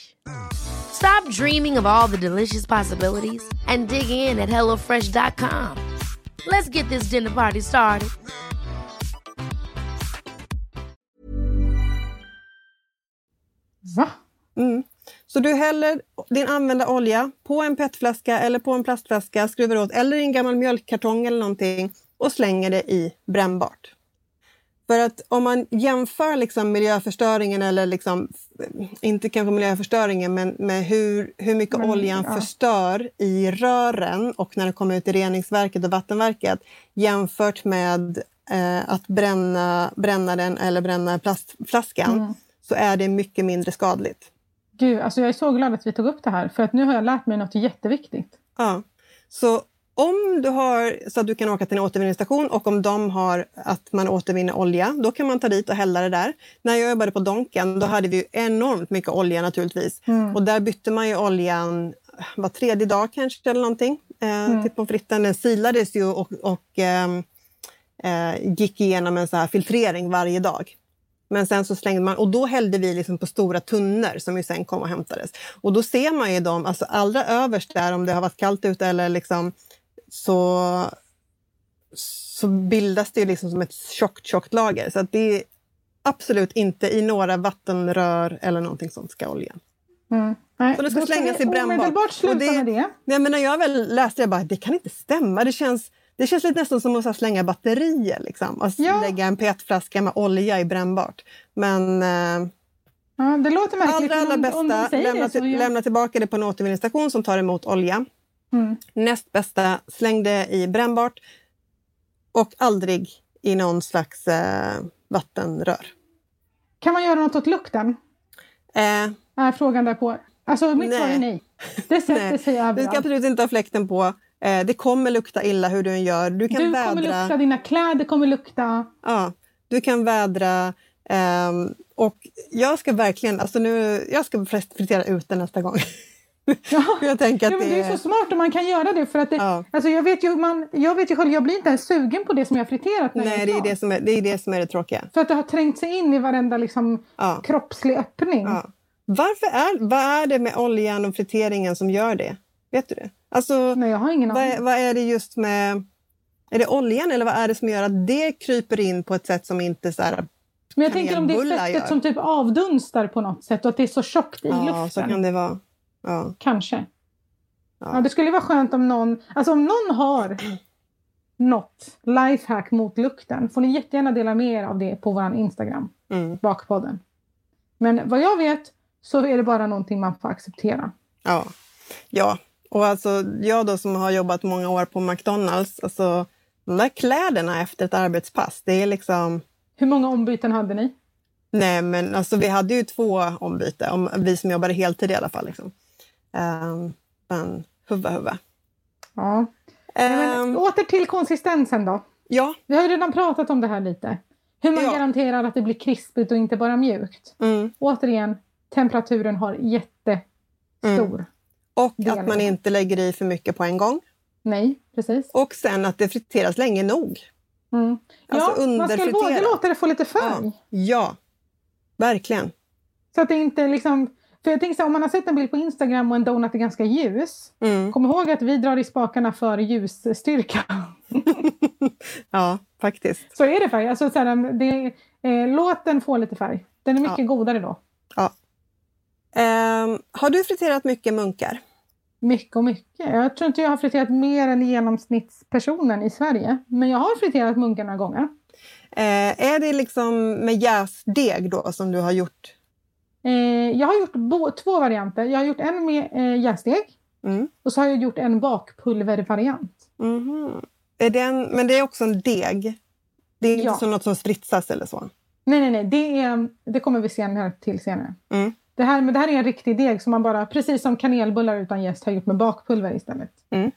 Stop dreaming of all the delicious possibilities and dig in at HelloFresh.com. Let's get this dinner party started. Va? Mm. Så du häller din använda olja på en petflaska eller på en plastflaska, skruvar åt, eller i en gammal mjölkkartong eller någonting och slänger det i brännbart. För att om man jämför liksom miljöförstöringen, eller liksom, inte kanske miljöförstöringen, men med hur, hur mycket Men, oljan ja. förstör i rören och när det kommer ut i reningsverket och vattenverket jämfört med eh, att bränna, bränna den eller bränna plastflaskan Mm. så är det mycket mindre skadligt. Gud, alltså jag är så glad att vi tog upp det här. För att nu har jag lärt mig något jätteviktigt. Ja. Så om du har så att du kan åka till en återvinningsstation och om de har att man återvinner olja, då kan man ta dit och hälla det där. När jag jobbade på Donken, då hade vi ju enormt mycket olja naturligtvis. Mm. Och där bytte man ju oljan var tredje dag kanske eller någonting. Eh, Mm. till pommes fritesen. Den silades ju och, och ehm, eh, gick igenom en så här filtrering varje dag. Men sen så slängde man, och då hällde vi liksom på stora tunnor som ju sen kom och hämtades. Och då ser man ju dem, alltså allra överst där om det har varit kallt ute eller liksom så, så bildas det ju liksom som ett tjockt, tjockt lager. Så att det är absolut inte i några vattenrör eller någonting sånt ska oljan. Mm. Nej, Så det ska slängas i brännbart. Sluta Och det- med det. Nej, men när jag väl läste jag bara, det kan inte stämma. Det känns, det känns lite nästan som att slänga batterier. Liksom. Att Ja. lägga en petflaska med olja i brännbart. Men eh, Ja, det låter märkligt. allra, allra bästa, lämna, till, lämna tillbaka det på en återvinningsstation som tar emot olja. Mm. Näst bästa, släng det i brännbart. Och aldrig i någon slags eh, vattenrör. Kan man göra något åt lukten? Eh, Är frågan därpå. Alltså mitt svar är Nej. Det sätter sig du ska överallt. absolut inte ha fläkten på. Eh, det kommer lukta illa hur du än gör. Du kan Du vädra. kommer lukta, dina kläder kommer lukta. Ja, du kan vädra. ehm, och jag ska verkligen, alltså nu, jag ska fritera ut den nästa gång. Ja. jag tänker att Ja, men det, det är så smart om man kan göra det. För att det Ja. alltså jag, vet ju, man, jag vet ju själv, jag blir inte ens sugen på det som jag friterat. När jag Nej, det är det, som är, det är det som är det tråkiga. För att det har trängt sig in i varenda liksom, Ja. kroppslig öppning. Ja. Varför är, vad är det med oljan och friteringen som gör det? Vet du det? Alltså, Nej, jag har ingen vad, aning. är- vad är det just med... Är det oljan eller vad är det som gör att det kryper in på ett sätt som inte så här... Men jag tänker om det är fettet gör. som typ avdunstar på något sätt och att det är så tjockt i Ja, luften. så kan det vara. Ja, Kanske. Ja. ja. det skulle vara skönt om någon, alltså om någon har något lifehack mot lukten får ni jättegärna dela med er av det på vår Instagram, Mm, Bakpodden. Men vad jag vet så är det bara någonting man får acceptera. ja. ja. Och alltså, jag då som har jobbat många år på McDonalds, alltså de där kläderna efter ett arbetspass, det är liksom... Hur många ombyten hade ni? Nej, men alltså vi hade ju två ombyte, om, vi som jobbade heltid i alla fall. Liksom. Um, men huvud, huvud. Ja. Men, Um, åter till konsistensen då. ja, Vi har ju redan pratat om det här lite. Hur man Ja. garanterar att det blir krispigt och inte bara mjukt. mm. Återigen, temperaturen har jättestor. och Det att man inte lägger i för mycket på en gång. Nej, precis. Och sen att det friteras länge nog. Mm. Alltså ja, man ska våga underfriterat. låta det få lite färg. Ja, ja, verkligen. Så att det inte liksom... För jag tänker så här, om man har sett en bild på Instagram och en donut är ganska ljus. Mm. Kom ihåg att vi drar i spakarna för ljusstyrka. Ja, faktiskt. Så är det färg. Alltså, så här, det, eh, låt den få lite färg. Den är mycket Ja. godare då. Ehm, har du friterat mycket munkar? Mycket och mycket. Jag tror inte jag har friterat mer än genomsnittspersonen i Sverige. Men jag har friterat munkar några gånger. Eh, är det liksom med jäsdeg då som du har gjort? Eh, jag har gjort bo- två varianter. Jag har gjort en med eh, jäsdeg Mm. och så har jag gjort en bakpulvervariant. Mhm. Är den, men det är också en deg? Det är inte Ja. som något som spritsas eller så? Nej, nej, nej. Det, är, det kommer vi senare till senare. Mm. Det, här, men det här är en riktig deg som man bara, precis som kanelbullar utan jäst, har gjort med bakpulver istället. Mm.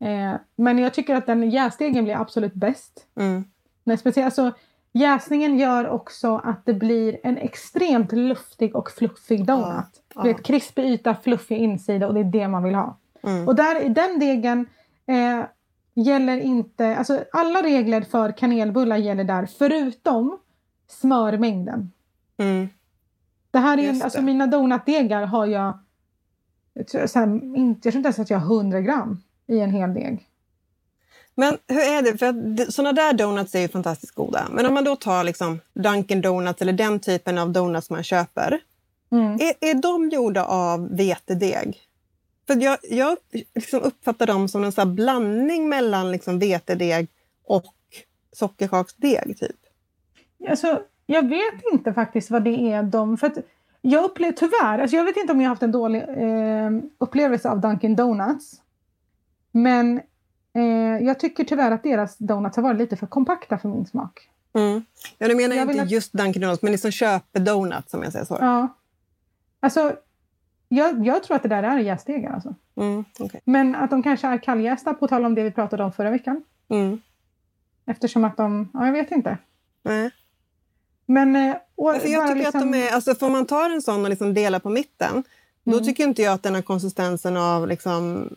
Eh, men jag tycker att den jäsdegen blir absolut bäst. Mm. Men speciellt, alltså, jäsningen gör också att det blir en extremt luftig och fluffig donut. Ja, ja. ett krispig yta, fluffig insida och det är det man vill ha. Mm. Och där, i den degen eh, gäller inte... Alltså alla regler för kanelbullar gäller där förutom smörmängden. Mm. Det här är, Just det. alltså mina donutdegar har jag... Jag tror, så här, inte, jag tror inte ens att jag har 100 gram i en hel deg. Men hur är det? För att såna där donuts är ju fantastiskt goda. Men om man då tar liksom Dunkin Donuts eller den typen av donuts man köper. Mm. Är, är de gjorda av vetedeg? För jag, jag liksom uppfattar dem som en sån här blandning mellan liksom vetedeg och sockerkaksdeg. Typ. Alltså, jag vet inte faktiskt vad det är de... För jag upplever tyvärr, alltså jag vet inte om jag har haft en dålig eh, upplevelse av Dunkin Donuts. Men eh, jag tycker tyvärr att deras donuts har varit lite för kompakta för min smak. Mm. Ja, nu menar jag inte att- just Dunkin Donuts, men liksom köpedonuts om jag säger så. Ja. Alltså, jag, jag tror att det där är jästdegar alltså. Mm, okej. Men att de kanske är kalljästa, på tal om det vi pratade om förra veckan. mm. Eftersom att de... Ja, jag vet inte. Nej. Men... eh, Och, Ja, För jag tycker liksom- att de är, alltså får man tar en sån och liksom delar på mitten, då Mm. tycker inte jag att den har konsistensen av liksom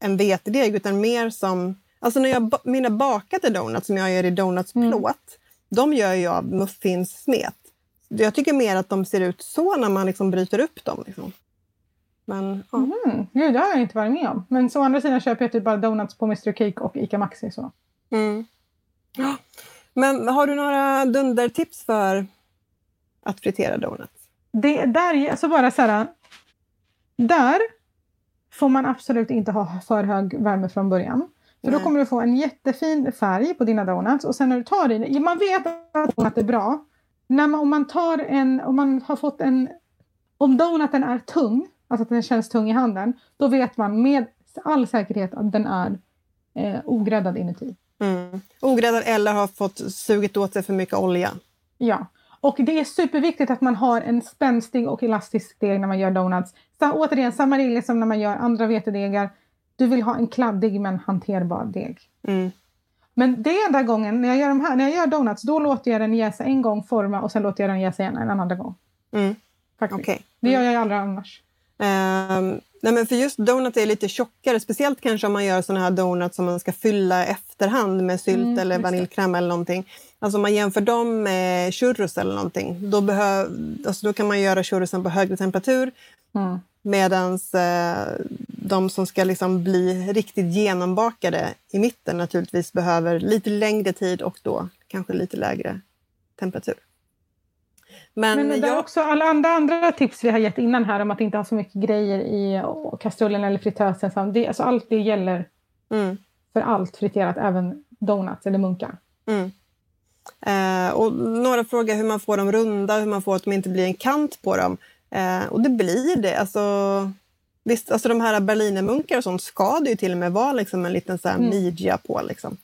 en vetedeg, utan mer som... Alltså när jag, mina bakade donuts som jag gör i donutsplåt, Mm. de gör jag av muffinssmet. Jag tycker mer att de ser ut så när man liksom bryter upp dem. Liksom. Men, ja. Mm, gud, det har jag inte varit med om. Men så å andra sidan köper jag typ bara donuts på Mr Cake och Ica Maxi. Så. Mm. Ja. Men har du några dundertips för att fritera donuts? Det, där, alltså bara så här, där får man absolut inte ha för hög värme från början. För då kommer du få en jättefin färg på dina donuts. Och sen när du tar i man vet att donut är bra. När man, om man tar en, om man har fått en, om donuten är tung, alltså att den känns tung i handen, då vet man med all säkerhet att den är eh, ogräddad inuti. Mm. Ogräddad eller har fått sugit åt sig för mycket olja. Ja, och det är superviktigt att man har en spänstig och elastisk deg när man gör donuts. Återigen, samma regler som när man gör andra vetedegar. Du vill ha en kladdig men hanterbar deg. Mm. Men det är enda gången när jag gör, de här, när jag gör donuts, då låter jag den jäsa en gång, forma och sen låter jag den jäsa igen en andra gång. Mm. Faktiskt. Okej. Det gör jag ju aldrig annars. Ehm, nej men för just donut är lite tjockare, speciellt kanske om man gör såna här donuts som man ska fylla efterhand med sylt Mm, eller vaniljkräm eller någonting. Alltså om man jämför dem med churros eller någonting, då, behöv, alltså då kan man göra churrosen på högre temperatur Mm. Medan eh, de som ska liksom bli riktigt genombakade i mitten naturligtvis behöver lite längre tid och då kanske lite lägre temperatur. Men, Men jag, också alla andra, andra tips vi har gett innan här om att inte ha så mycket grejer i kastrullen eller fritösen. så Det, alltså allt det gäller mm. för allt friterat, även donuts eller munkar. Mm. Eh, och några frågar hur man får dem runda, hur man får att de inte blir en kant på dem. Eh, och det blir det. Alltså, Visst, alltså de här berlinermunkar och sånt ska det ju till och med vara liksom en liten så här midja på. Liksom.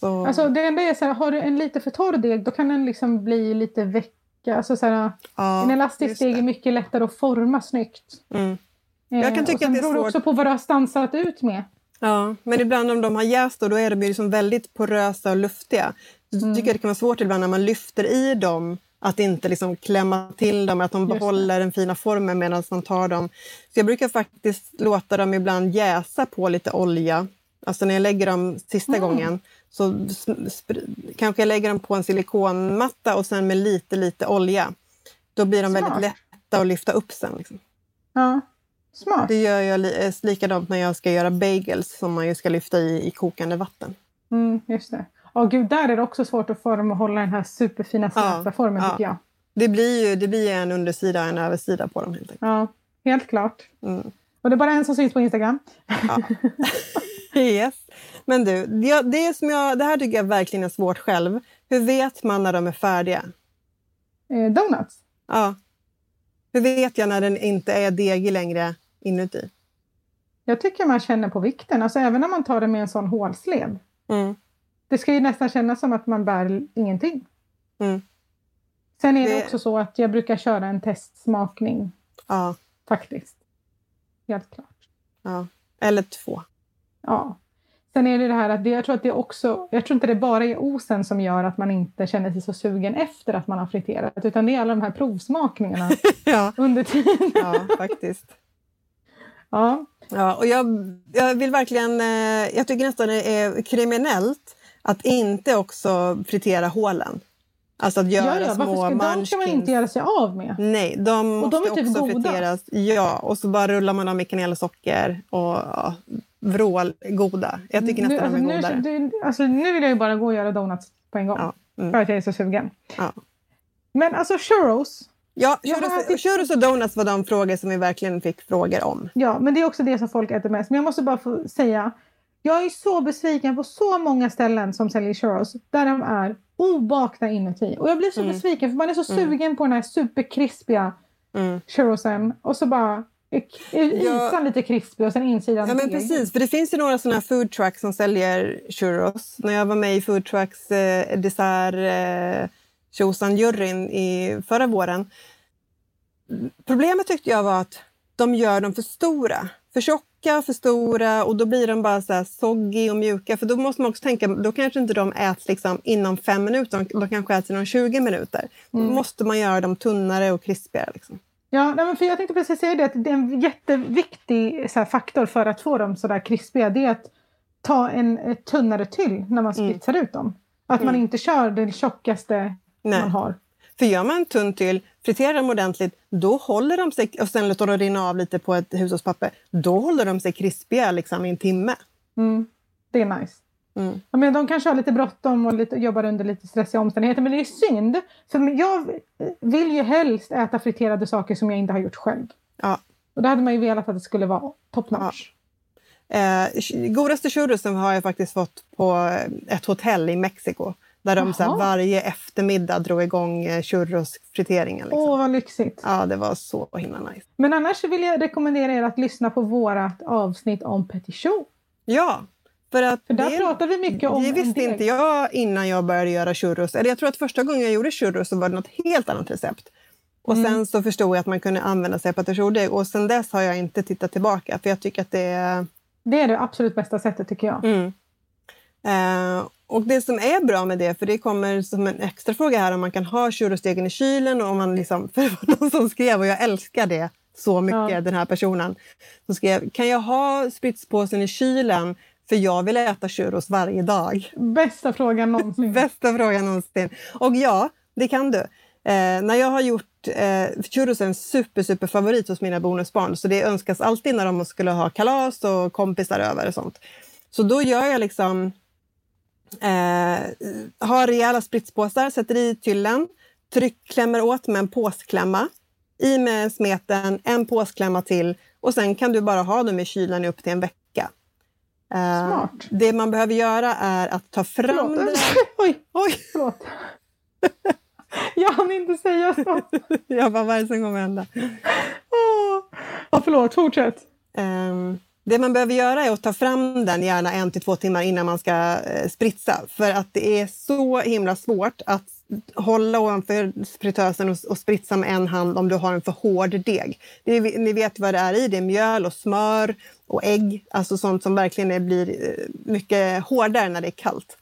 Så, Alltså det enda är så här, har du en lite för torr deg då kan den liksom bli lite vecka. Alltså så här, ja, en elastisk deg det. är mycket lättare att forma snyggt. Mm. Eh, Jag kan tycka och sen att det beror svårt. också på vad du har stansat ut med. Ja, men ibland om de har jäst då, då är de liksom väldigt porösa och luftiga. Så Mm. tycker jag det kan vara svårt ibland när man lyfter i dem att inte liksom klämma till dem, att de behåller den fina formen medan man tar dem. Så jag brukar faktiskt låta dem ibland jäsa på lite olja. Alltså när jag lägger dem sista Mm. gången så kanske jag lägger dem på en silikonmatta och sen med lite, lite olja. Då blir de Smart. väldigt lätta att lyfta upp sen. Liksom. Ja. Smart. Det gör jag li- eh, likadant när jag ska göra bagels som man ju ska lyfta i, i kokande vatten. Mm, just det. Åh gud, där är det också svårt att forma och hålla den här superfina Ja, formen ja. tycker jag. Det blir ju det blir en undersida och en översida på dem helt enkelt. Ja, helt klart. Mm. Och det är bara en som syns på Instagram. Yes. Men du, det, det, som jag, det här tycker jag verkligen är svårt själv. Hur vet man när de är färdiga? Eh, donuts. Ja. Hur vet jag när den inte är degig längre inuti? Jag tycker man känner på vikten, alltså även när man tar det med en sån hålslev. Mm. Det ska ju nästan kännas som att man bär ingenting. Mm. Sen är det, Det- också så att jag brukar köra en testsmakning Ja, faktiskt. Helt klart. ja. Eller två. Ja. Sen är det det här att det, jag tror att det också, jag tror inte det bara är osen som gör att man inte känner sig så sugen efter att man har friterat, utan det är alla de här provsmakningarna Ja, under tiden. ja faktiskt. Ja. Ja, och jag, jag vill verkligen... Eh, jag tycker nästan det är kriminellt att inte också fritera hålen. Alltså att göra Ja, ja, små ska, de ska man munchkins. inte göra sig av med. Nej, de Och de måste är typ också friteras. Ja, och så bara rullar man dem i kanel och socker och ja, vrålgoda. Jag tycker nästan nu, de är alltså, godare. nu, alltså, nu vill jag ju bara gå och göra donuts på en gång. Ja, mm. För att jag är så sugen. Ja. Men alltså churros. Ja, churros, ätit- churros och donuts var de frågor som vi verkligen fick frågor om. Ja, men det är också det som folk äter mest. Men jag måste bara få säga. Jag är så besviken på så många ställen som säljer churros. Där de är obakta inuti. Och jag blir så besviken för man är så sugen på den här superkrispiga Mm. churrosen. Och så bara är Ja. ytan lite krispig och sen insidan Ja, men precis. För det finns ju några sådana food trucks som säljer churros. När jag var med i food trucks eh, dessert eh, tjosan-juryn i förra våren. Problemet tyckte jag var att de gör dem för stora. För tjocka, för stora och då blir de bara så här soggy och mjuka. För då måste man också tänka, då kanske inte de äts liksom inom fem minuter, de kanske äts inom 20 minuter. Då måste man göra dem tunnare och krispigare. Liksom. Ja, nej, men för jag tänkte precis säga det att det är en jätteviktig här, faktor för att få dem så där krispiga. Det är att ta en tunnare tyll när man spritsar ut dem. Att man inte kör det tjockaste Nej. man har. För gör man en tunn till, friterar dem ordentligt, då håller de sig, och sen låter de rinna av lite på ett hushållspapper, då håller de sig krispiga liksom, i en timme. Mm, det är nice. Mm. Ja, men de kanske har lite bråttom och lite, jobbar under lite stressiga omständigheter. Men det är synd. För jag vill ju helst äta friterade saker som jag inte har gjort själv. Ja. Och då hade man ju velat att det skulle vara top notch. Eh, godaste churrosen har jag faktiskt fått på ett hotell i Mexiko. Där de så här, varje eftermiddag drog igång eh, churrosfriteringen. Liksom. Åh, vad lyxigt. Ja, det var så himla nice. Men annars vill jag rekommendera er att lyssna på vårt avsnitt om petit choux. Ja, för att För där det- pratar vi mycket om Det visste inte jag innan jag började göra churros. Eller jag tror att första gången jag gjorde churros så var det något helt annat recept. Och Mm. sen så förstod jag att man kunde använda sig av patachordeg och sen dess har jag inte tittat tillbaka för jag tycker att det är... Det är det absolut bästa sättet tycker jag. Mm. Eh, och det som är bra med det, för det kommer som en extra fråga här om man kan ha churrosdegen i kylen och om man liksom, för det var någon som skrev och jag älskar det så mycket, Ja. den här personen. Som skrev, kan jag ha spritspåsen i kylen för jag vill äta churros varje dag? Bästa frågan någonsin. Bästa frågan någonsin. Och ja, det kan du. Eh, när jag har gjort eh, churros är en super, super favorit hos mina bonusbarn. Så det önskas alltid när de skulle ha kalas och kompisar över och sånt. Så då gör jag liksom eh, har rejäla spritspåsar, sätter i tyllen, tryck, klämmer åt med en påsklämma. I med smeten, en påsklämma till och sen kan du bara ha dem i kylen upp till en vecka. Eh, Smart. Det man behöver göra är att ta fram Förlåt. det. Oj, Oj, förlåt. Jag hann inte säga så. jag bara, vad är det som kommer hända? Åh. Ja, förlåt, fortsätt. Ehm, det man behöver göra är att ta fram den gärna en till två timmar innan man ska eh, spritsa. För att det är så himla svårt att hålla ovanför fritösen och, och spritsa med en hand om du har en för hård deg. Ni vet vad det är i, det är mjöl och smör och ägg, alltså sånt som verkligen är, blir eh, mycket hårdare när det är kallt.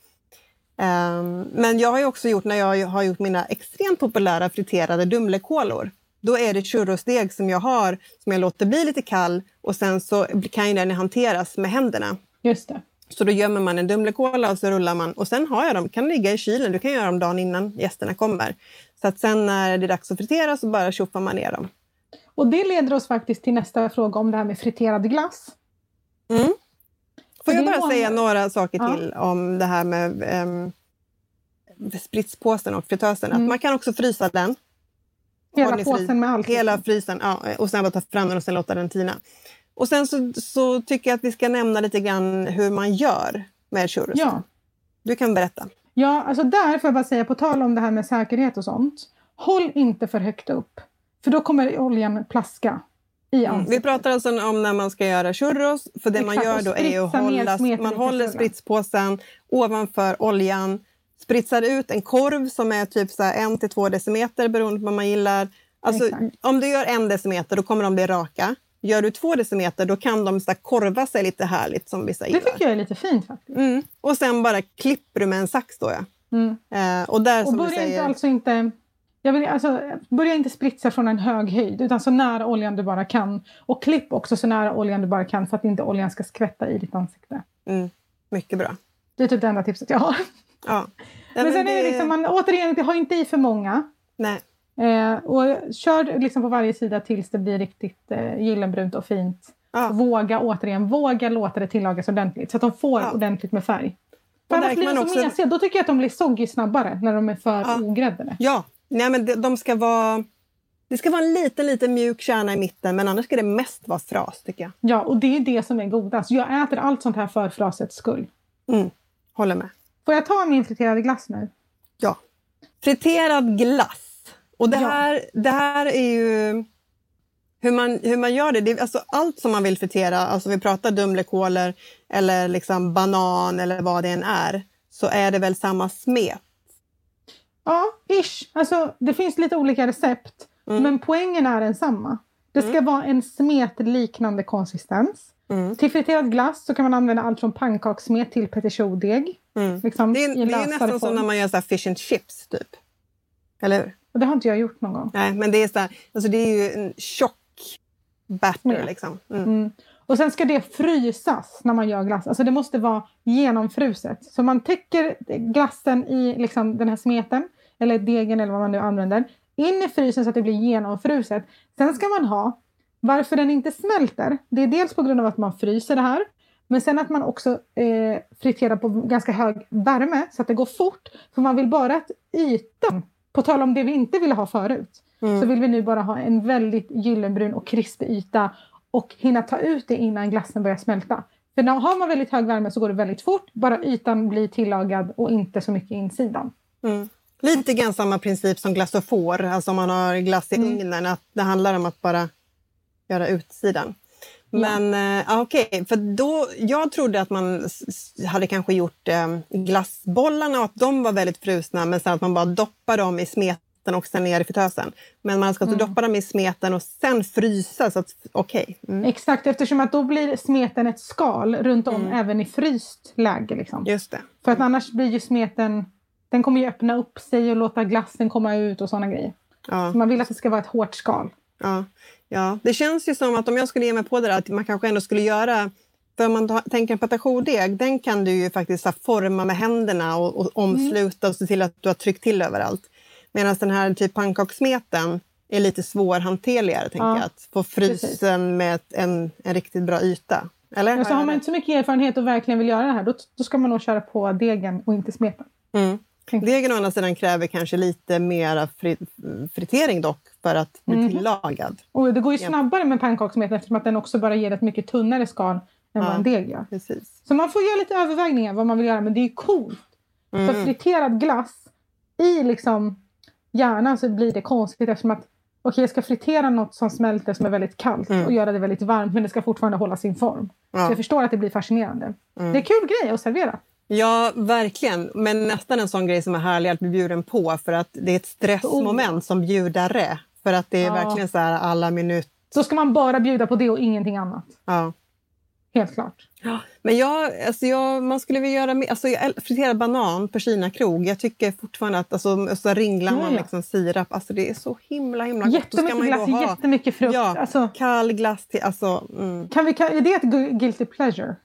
Um, men jag har ju också gjort, när jag har gjort mina extremt populära friterade Dumlekolor, då är det churrosdeg som jag har som jag låter bli lite kall och sen så kan den hanteras med händerna. Just det. Så då gömmer man en Dumlekola och så rullar man och sen har jag dem, kan ligga i kylen, du kan göra dem dagen innan gästerna kommer. Så att sen när det är dags att fritera så bara tjoffar man ner dem. Och det leder oss faktiskt till nästa fråga om det här med friterad glass. Mm. Får jag bara många... säga några saker ja. till om det här med um, spritspåsen och fritösen? Mm. Att man kan också frysa den. Hela påsen med allt? Hela frysen, ja, och sen bara ta fram den och sen låta den tina. Och sen så, så tycker jag att vi ska nämna lite grann hur man gör med churros. Ja. Du kan berätta. Ja, alltså där får jag bara säga, på tal om det här med säkerhet och sånt. Håll inte för högt upp, för då kommer oljan plaska. Mm. Vi pratar alltså om när man ska göra churros. För det Exakt, man gör då är att hålla, man håller spritspåsen ovanför oljan, spritsar ut en korv som är typ så en till två decimeter beroende på vad man gillar. Alltså, om du gör en decimeter då kommer de bli raka. Gör du två decimeter då kan de så korva sig lite härligt som vissa gillar. Det tycker jag är lite fint faktiskt. Mm. Och sen bara klipper du med en sax då ja. Mm. Eh, och där och som börja säger... inte alltså inte... Jag vill, alltså, börja inte spritsa från en hög höjd utan så nära oljan du bara kan. Och klipp också så nära oljan du bara kan för att inte oljan ska skvätta i ditt ansikte. Mm. Mycket bra. Det är typ det enda tipset jag har. Ja. men, men sen det... är det liksom, man, återigen, ha inte i för många. Nej. Eh, och kör liksom på varje sida tills det blir riktigt eh, gyllenbrunt och fint. Ja. Våga återigen, våga låta det tillagas ordentligt så att de får ja. ordentligt med färg. För annars blir de så också... mesiga. Då tycker jag att de blir soggy snabbare när de är för ja. ogräddade. Ja, Nej, men de, de ska vara... Det ska vara en liten, liten mjuk kärna i mitten men annars ska det mest vara fras tycker jag. Ja, och det är det som är godast. Jag äter allt sånt här för frasets skull. Mm, håller med. Får jag ta min friterade glass nu? Ja. Friterad glass. Och det här, ja. det här är ju hur man, hur man gör det. det är, alltså allt som man vill fritera, alltså vi pratar dumlekolor eller liksom banan eller vad det än är, så är det väl samma smet. Ja, ish. Alltså, det finns lite olika recept, mm. men poängen är densamma. Det ska mm. vara en smetliknande konsistens. Mm. Till friterad glass så kan man använda allt från pannkakssmet till petit choux-deg. Mm. Liksom, det, är, det är nästan form. som när man gör så fish and chips, typ. Eller hur? Och det har inte jag gjort någon gång. Nej, men det är, så här, alltså det är ju en tjock batter. Liksom. Mm. Mm. Och sen ska det frysas när man gör glass. Alltså det måste vara genomfruset. Så man täcker glassen i liksom den här smeten, eller degen eller vad man nu använder, in i frysen så att det blir genomfruset. Sen ska man ha, varför den inte smälter, det är dels på grund av att man fryser det här, men sen att man också eh, friterar på ganska hög värme så att det går fort. För man vill bara att ytan på tal om det vi inte ville ha förut, mm. så vill vi nu bara ha en väldigt gyllenbrun och krispig yta och hinna ta ut det innan glassen börjar smälta. För när har man väldigt hög värme så går det väldigt fort, bara ytan blir tillagad och inte så mycket insidan. Mm. Lite grann samma princip som glass och får, alltså om man har glass i mm. ugnen, att det handlar om att bara göra utsidan. Men ja. eh, okej, okay. för då, jag trodde att man hade kanske gjort eh, glassbollarna och att de var väldigt frusna men sen att man bara doppar dem i smeten och sen ner i fritösen. Men man ska alltså mm. doppa dem i smeten och sen frysa. Så att, okay. Mm. Exakt, eftersom att då blir smeten ett skal runt om mm. även i fryst läge. Liksom. Just det. För att annars blir ju smeten, den kommer ju öppna upp sig och låta glassen komma ut och sådana grejer. Ja. Så man vill att det ska vara ett hårt skal. Ja. Ja, det känns ju som att om jag skulle ge mig på det där, att man kanske ändå skulle göra för om man tänker en patagoudeg, den kan du ju faktiskt forma med händerna och, och omsluta och se till att du har tryckt till överallt. Medan den här typ pannkakssmeten är lite svårhanterligare, tänker ja, jag. Att få frysen precis. med en, en riktigt bra yta. Eller? Ja, så har man inte så mycket erfarenhet och verkligen vill göra det här, då, då ska man nog köra på degen och inte smeten. Mm. Degen å andra sidan kräver kanske lite mer fritering dock för att bli mm. tillagad. Och det går ju snabbare med pannkakssmeten eftersom att den också bara ger ett mycket tunnare skal än ja, vad en deg gör. Precis. Så man får göra lite övervägningar vad man vill göra men det är coolt. Mm. För friterad glass i liksom hjärnan så blir det konstigt eftersom att okej jag ska fritera något som smälter som är väldigt kallt Mm. och göra det väldigt varmt men det ska fortfarande hålla sin form. Så Ja. jag förstår att det blir fascinerande. Mm. Det är en kul grej att servera. Ja, verkligen. Men nästan en sån grej som är härlig att bli bjuden på för att det är ett stressmoment som bjudare. För att det är Ja. verkligen så här alla minuter. Så ska man bara bjuda på det och ingenting annat. Ja. Helt klart. Men jag, alltså jag, man skulle vilja göra mer. Alltså jag friterad banan på Kina krog. Jag tycker fortfarande att alltså, så ringlar man Ja, ja. liksom sirap. Alltså det är så himla himla gott. Jättemycket glass, ha jättemycket frukt. Ja. Alltså, kall glass till. Alltså, mm. kan vi, kan, är det ett gu- guilty pleasure?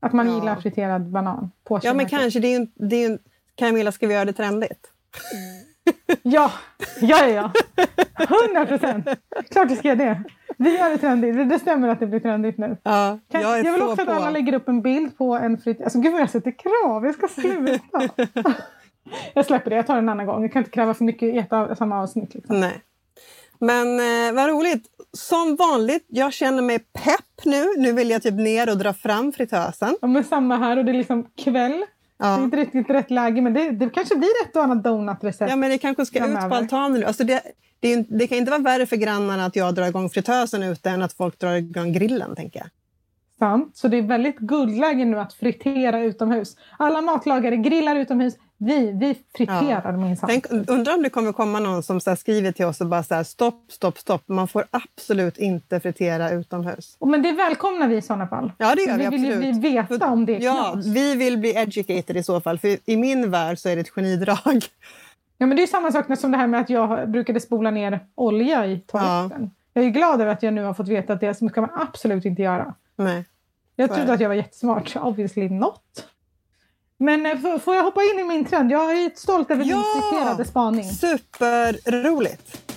Att man Ja. gillar friterad banan? På Ja, men Kina? kanske. Det är ju, det är ju, Camilla, ska vi göra det trendigt? Ja, ja, ja. ja. 100 procent. Klart vi ska göra det. Vi gör det trendigt. Det- stämmer att det blir trendigt nu. Ja, Kan, jag jag, vill så också att på. alla lägger upp en bild på en frit... Alltså gud vad jag sätter krav. Jag ska sluta. jag släpper det. Jag tar det en annan gång. Jag kan inte kräva för mycket i ett av, samma avsnitt. Liksom. Nej. Men eh, vad roligt. Som vanligt, jag känner mig pepp nu. Nu vill jag typ ner och dra fram fritösen. Ja, men samma här. Och det är liksom kväll. Det är Ja. inte riktigt rätt läge. Men det, det kanske blir ett och annat donutrecept. ja, men det kanske ska ut Framöver. på altanen nu. Alltså det, det, det kan inte vara värre för grannarna att jag drar igång fritösen ute än att folk drar igång grillen, tänker jag. Sant. Så det är väldigt guldläge nu att fritera utomhus. Alla matlagare grillar utomhus. Vi, vi friterar minsann. Tänk, undrar om det kommer komma någon som så skriver till oss och bara så här, stopp, stopp, stopp. Man får absolut inte fritera utomhus. Men det välkomnar vi i sådana fall. Ja, det gör vi vi vill ju absolut. vi veta om det är Ja, knas. vi vill bli educated i så fall. För i min värld så är det ett genidrag. Ja, men det är samma sak som det här med att jag brukade spola ner olja i toaletten. Jag är glad över att jag nu har fått veta att det ska man absolut inte göra. Nej. Jag trodde att jag var jättesmart. Obviously not. Men eh, får- jag hoppa in i min trend? Jag är stolt över Ja! min citerade spaning. Superroligt!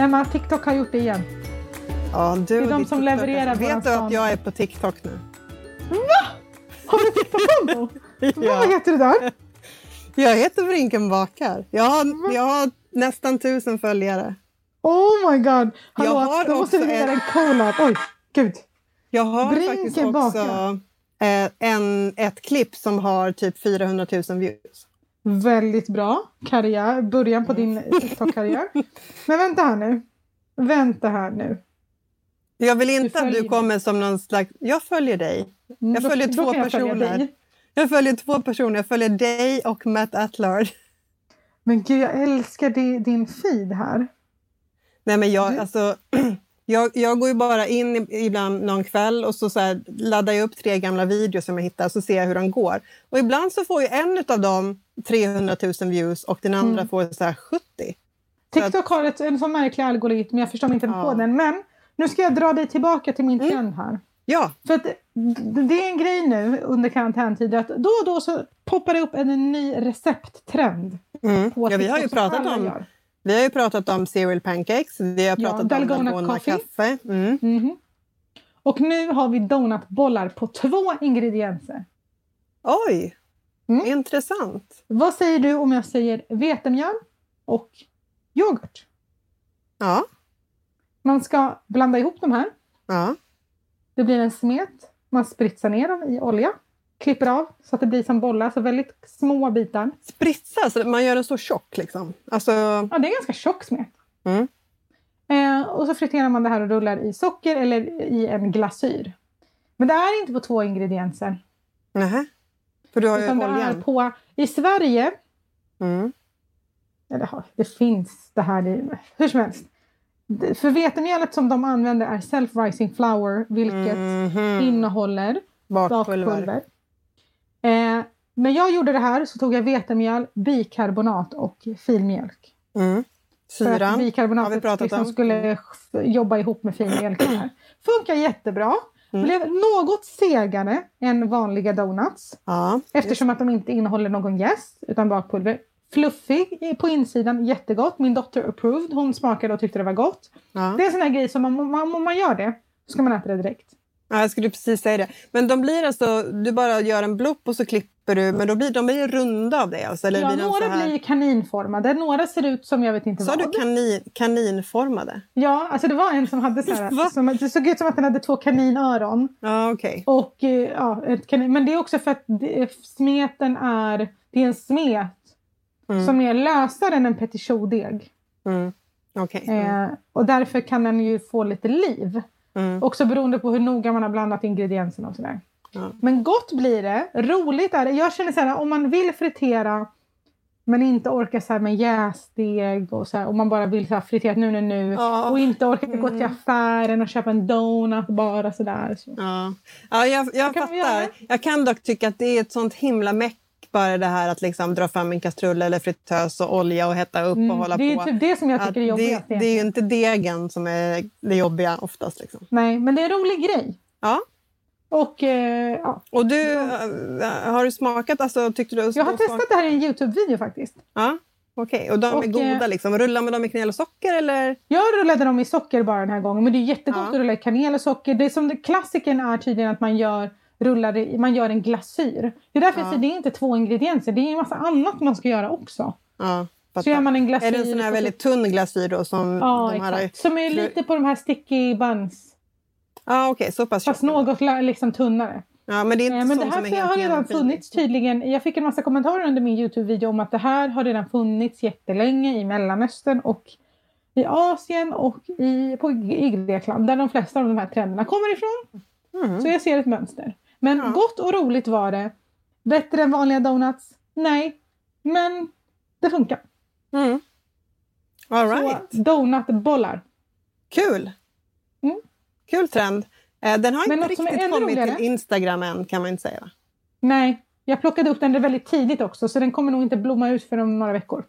Emma, TikTok har gjort det igen. Ja, du Det är de som levererar Vet du att spaning. jag är på TikTok nu? Har du TikTok-konto? Ja. Vad heter det där? Jag heter Brinken bakar. Jag har, jag har nästan tusen följare. Oh my god! Hallå, har då måste vi göra en- en collab. Oj, gud. Jag har Brinken faktiskt också bakar. eh, en, ett klipp som har typ 400 000 views. Väldigt bra karriär. Början på din TikTok-karriär. Men vänta här nu. Vänta här nu. Jag vill inte att följer du kommer som någon slags... Jag följer dig. Mm, Jag då- följer då två jag följa personer. dig. Jag följer två personer. Jag följer dig och Matt Atlard. Men gud, jag älskar di- din feed här. Nej, men jag, Du- alltså, jag, jag går ju bara in ibland någon kväll och så, så här, laddar jag upp tre gamla videos som jag hittar så ser jag hur de går. Och ibland så får ju en av dem 300 000 views och den andra Mm. får så här 70. TikTok har ett, en sån märklig algoritm, jag förstår mig inte Ja. på den. Men nu ska jag dra dig tillbaka till min trend här. Ja, För att det är en grej nu under karantäntider att då och då så poppar det upp en ny recepttrend. mm. ja vi har ju pratat om gör. Vi har ju pratat om cereal pancakes, vi har Ja, pratat om Dalgona coffee. kaffe. Mm. Mhm. Och nu har vi donutbollar på två ingredienser. Oj, Mm. intressant. Vad säger du om jag säger vetemjöl och yoghurt? Ja, Man ska blanda ihop de här. ja. Det blir en smet. Man spritsar ner dem i olja. Klipper av så att det blir som bollar, så väldigt små bitar. Spritsa, så man gör den så tjock liksom. Alltså, Ja, det är ganska tjock smet. Mm. Eh, och så friterar man det här och rullar i socker eller i en glasyr. Men det är inte på två ingredienser. nähä. För du har ju Utan det är oljan. på, I Sverige, Mm. eller det finns det här i, hur som helst. För vetemjölet som de använder är self-rising flour, vilket Mhm. innehåller Bakpulver. bakpulver. Eh, men jag gjorde det här så tog jag vetemjöl, bikarbonat och filmjölk. Mm. Syran har vi bikarbonatet pratat liksom om. skulle jobba ihop med filmjölken. Här. Funkar jättebra. Mm. Blev något segare än vanliga donuts. Ja, Eftersom att de inte innehåller någon jäst utan bakpulver. Fluffig på insidan, jättegott. Min dotter approved. Hon smakade och tyckte det var gott. ja. Det är en sån här grej som om man, om man gör det så ska man äta det direkt. Ja, jag skulle precis säga det. Men de blir alltså, du bara gör en blopp och så klipper du, men då blir, de blir runda av det? Alltså, eller Ja, blir några här, blir kaninformade, några ser ut som jag vet inte Sa vad. du kanin, kaninformade? Ja, alltså det var en som hade så här, som, det såg ut som att den hade två kaninöron. Ja, okej. Och, eh, ja, ett kanin, men det är också för att det, smeten är, det är en smet som är lösare än en petit chaud-deg. Mm. Okej. Mm. Eh, och därför kan den ju få lite liv. Mm. Också beroende på hur noga man har blandat ingredienserna och sådär. Ja. Men gott blir det, roligt är det. Jag känner så här, om man vill fritera men inte orkar så med jäsdeg och så här, och man bara vill så här friterat nu, nu, nu Ja. och inte orkar gå till Mm. affären och köpa en donut bara sådär. Så. Ja, ja jag, jag fattar. Jag kan dock tycka att det är ett sånt himla meck bara det här att liksom dra fram en kastrull eller fritös och olja och hetta upp och hålla Mm, det är på. typ det som jag Att tycker är det, jobbigast. det är ju inte degen som är det jobbiga oftast. Liksom. Nej, men det är en rolig grej. Ja. Och eh, ja. Och du, äh, har du smakat? Alltså, tyckte du, Jag har testat det här i en Youtube-video faktiskt. Ja, okej. Och de Och, är goda eh, liksom? Rullar med dem i kanel och socker eller? Jag rullade dem i socker bara den här gången, men det är jättegott Ja. att rulla i kanel och socker. Det är som det, klassikern är tydligen att man gör, rullar i, man gör en glasyr. Det är därför jag Ja. säger det är inte två ingredienser, det är en massa annat man ska göra också. Ja, Så gör man en glasyr. Är det en sån här väldigt tunn glasyr då? Som Ja, de här... Som är lite på de här sticky buns. Ja, okej. Så pass Fast något liksom tunnare. Ja, men det är inte Eh, Men det här som är har redan funnits tydligen. Jag fick en massa kommentarer under min Youtube-video om att det här har redan funnits jättelänge i Mellanöstern och i Asien och i, på, i Grekland där de flesta av de här trenderna kommer ifrån. Mm. Så jag ser ett mönster. Men Ja. gott och roligt var det. Bättre än vanliga donuts? Nej. Men det funkar. Mm. All Så right. donutbollar. Kul! Mm. Kul trend. Eh, Den har Men inte riktigt kommit roligare- till Instagram än kan man inte säga. Nej, jag plockade upp den väldigt tidigt också så den kommer nog inte blomma ut för om några veckor.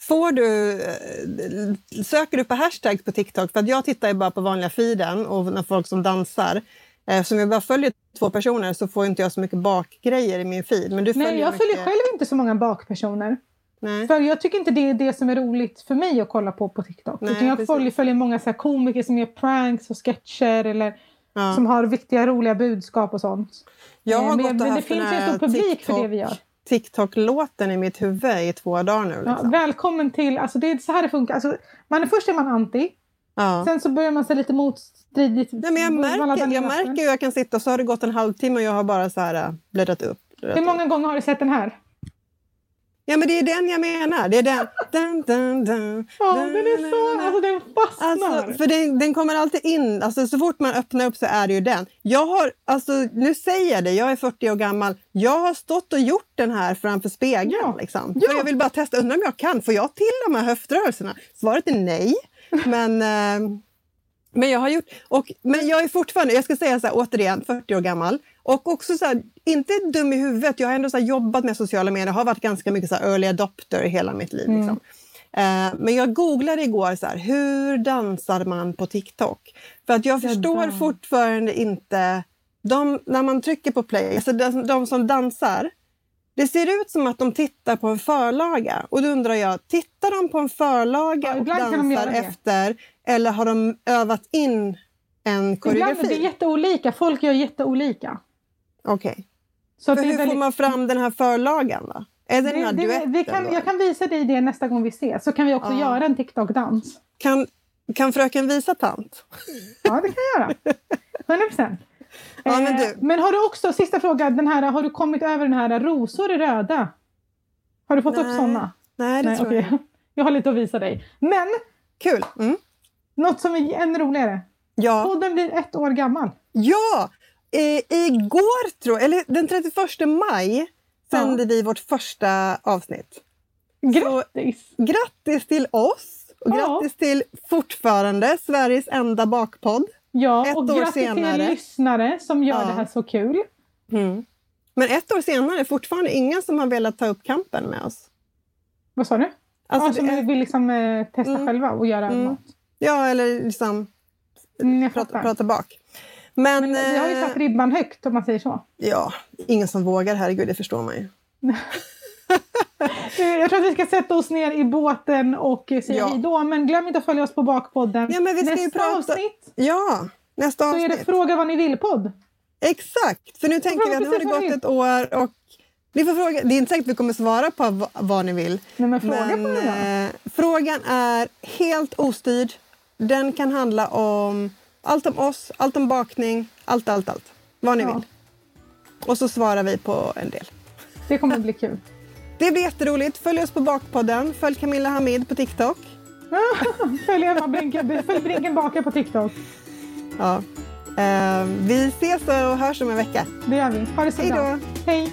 Får du, eh, söker du på hashtags på TikTok? För jag tittar ju bara på vanliga feeden och när folk som dansar. Eftersom jag bara följer två personer så får inte jag så mycket bakgrejer i min feed. Men du Nej, följer jag följer mycket... själv inte så många bakpersoner. Nej. För jag tycker inte det är det som är roligt för mig att kolla på på TikTok. Nej, Utan jag precis. följer, följer många så komiker som gör pranks och sketcher eller Ja. som har viktiga roliga budskap och sånt. Jag har Eh, men gått men det finns ju en stor publik för TikTok- det vi gör. TikTok-låten i mitt huvud i två dagar nu. Ja, Liksom. välkommen till, alltså det är så här det funkar. Alltså, man först är man anti, Ja. sen så börjar man se lite motstridigt. Nej, men jag märker, jag märker hur jag kan sitta och så har det gått en halvtimme och jag har bara så här äh, bläddrat upp. Hur många gånger har du sett den här? Ja, men det är den jag menar. Det är den. Dun, dun, dun, Ja, den är så, alltså den fastnar. Alltså, för den, den kommer alltid in. Alltså, så fort man öppnar upp så är det ju den. Jag har, alltså, nu säger jag det, jag är 40 år gammal. Jag har stått och gjort den här framför spegeln. Ja. Liksom. Ja. Jag vill bara testa, undrar om jag kan. Får jag till de här höftrörelserna? Svaret är nej. Men, eh, men jag har gjort... Och, men jag är fortfarande, jag ska säga så här, återigen, 40 år gammal. Och också så här, inte dum i huvudet. Jag har ändå så jobbat med sociala medier, har varit ganska mycket så early adopter i hela mitt liv. Liksom. Eh, men jag googlade igår så här, hur dansar man på TikTok? För att jag förstår dans. fortfarande inte... De, när man trycker på play, alltså de, de som dansar, det ser ut som att de tittar på en förlaga. Och då undrar jag, tittar de på en förlaga Ja, och ibland dansar det. efter? Eller har de övat in en Ibland koreografi? är det jätteolika, folk gör jätteolika. Okej. Så det är hur får väldigt- man fram den här förlagan då? Är det, den här det, det, duetten vi kan, jag kan visa dig det nästa gång vi ses, så kan vi också Ja. göra en TikTok-dans. Kan, kan fröken visa tant? Ja, det kan jag göra. 100 procent. Ja, men du- men har du också, sista frågan, den här, har du kommit över den här rosor i röda? Har du fått upp Nej, sådana? Nej, det tror okej. jag. Jag har lite att visa dig. Men Kul! Mm. något som är ännu roligare. Ja. Podden blir ett år gammal. Ja! Eh, igår, tror eller den 31 maj, sände vi vårt första avsnitt. Grattis! Grattis till oss! Och Ja. grattis till fortfarande Sveriges enda bakpodd. Ja, Ett och år grattis till er senare. lyssnare som gör Ja. det här så kul. Men ett år senare fortfarande ingen som har velat ta upp kampen med oss. Vad sa du? Alltså, ja, som är- vill liksom, eh, testa Mm. själva och göra Mm. mat. Ja, eller liksom Mm, jag prata, prata bak. Men, Men vi har ju eh, satt ribban högt om man säger så. ja, ingen som vågar, herregud, det förstår man ju. Jag tror att vi ska sätta oss ner i båten och säga Ja. hej då. Men glöm inte att följa oss på Bakpodden. Ja, men Nästa prata- avsnitt Ja, nästa så är avsnitt. det Fråga vad ni vill-podd. Exakt, för nu tänker vi att nu har det gått ett år och ni får fråga, det är inte säkert att vi kommer svara på vad ni vill. Nej, men fråga får ni göra. eh, frågan är helt ostyrd. Den kan handla om allt om oss, allt om bakning, allt, allt, allt. Vad ni Ja. vill. Och så svarar vi på en del. Det kommer att bli kul. Det blir jätteroligt. Följ oss på Bakpodden. Följ Camilla Hamid på TikTok. Följ Emma Brinken, följ Brinken Bakar på TikTok. Ja. Eh, vi ses och hörs om en vecka. Det gör vi. Ha det så Hej då. bra. Hej!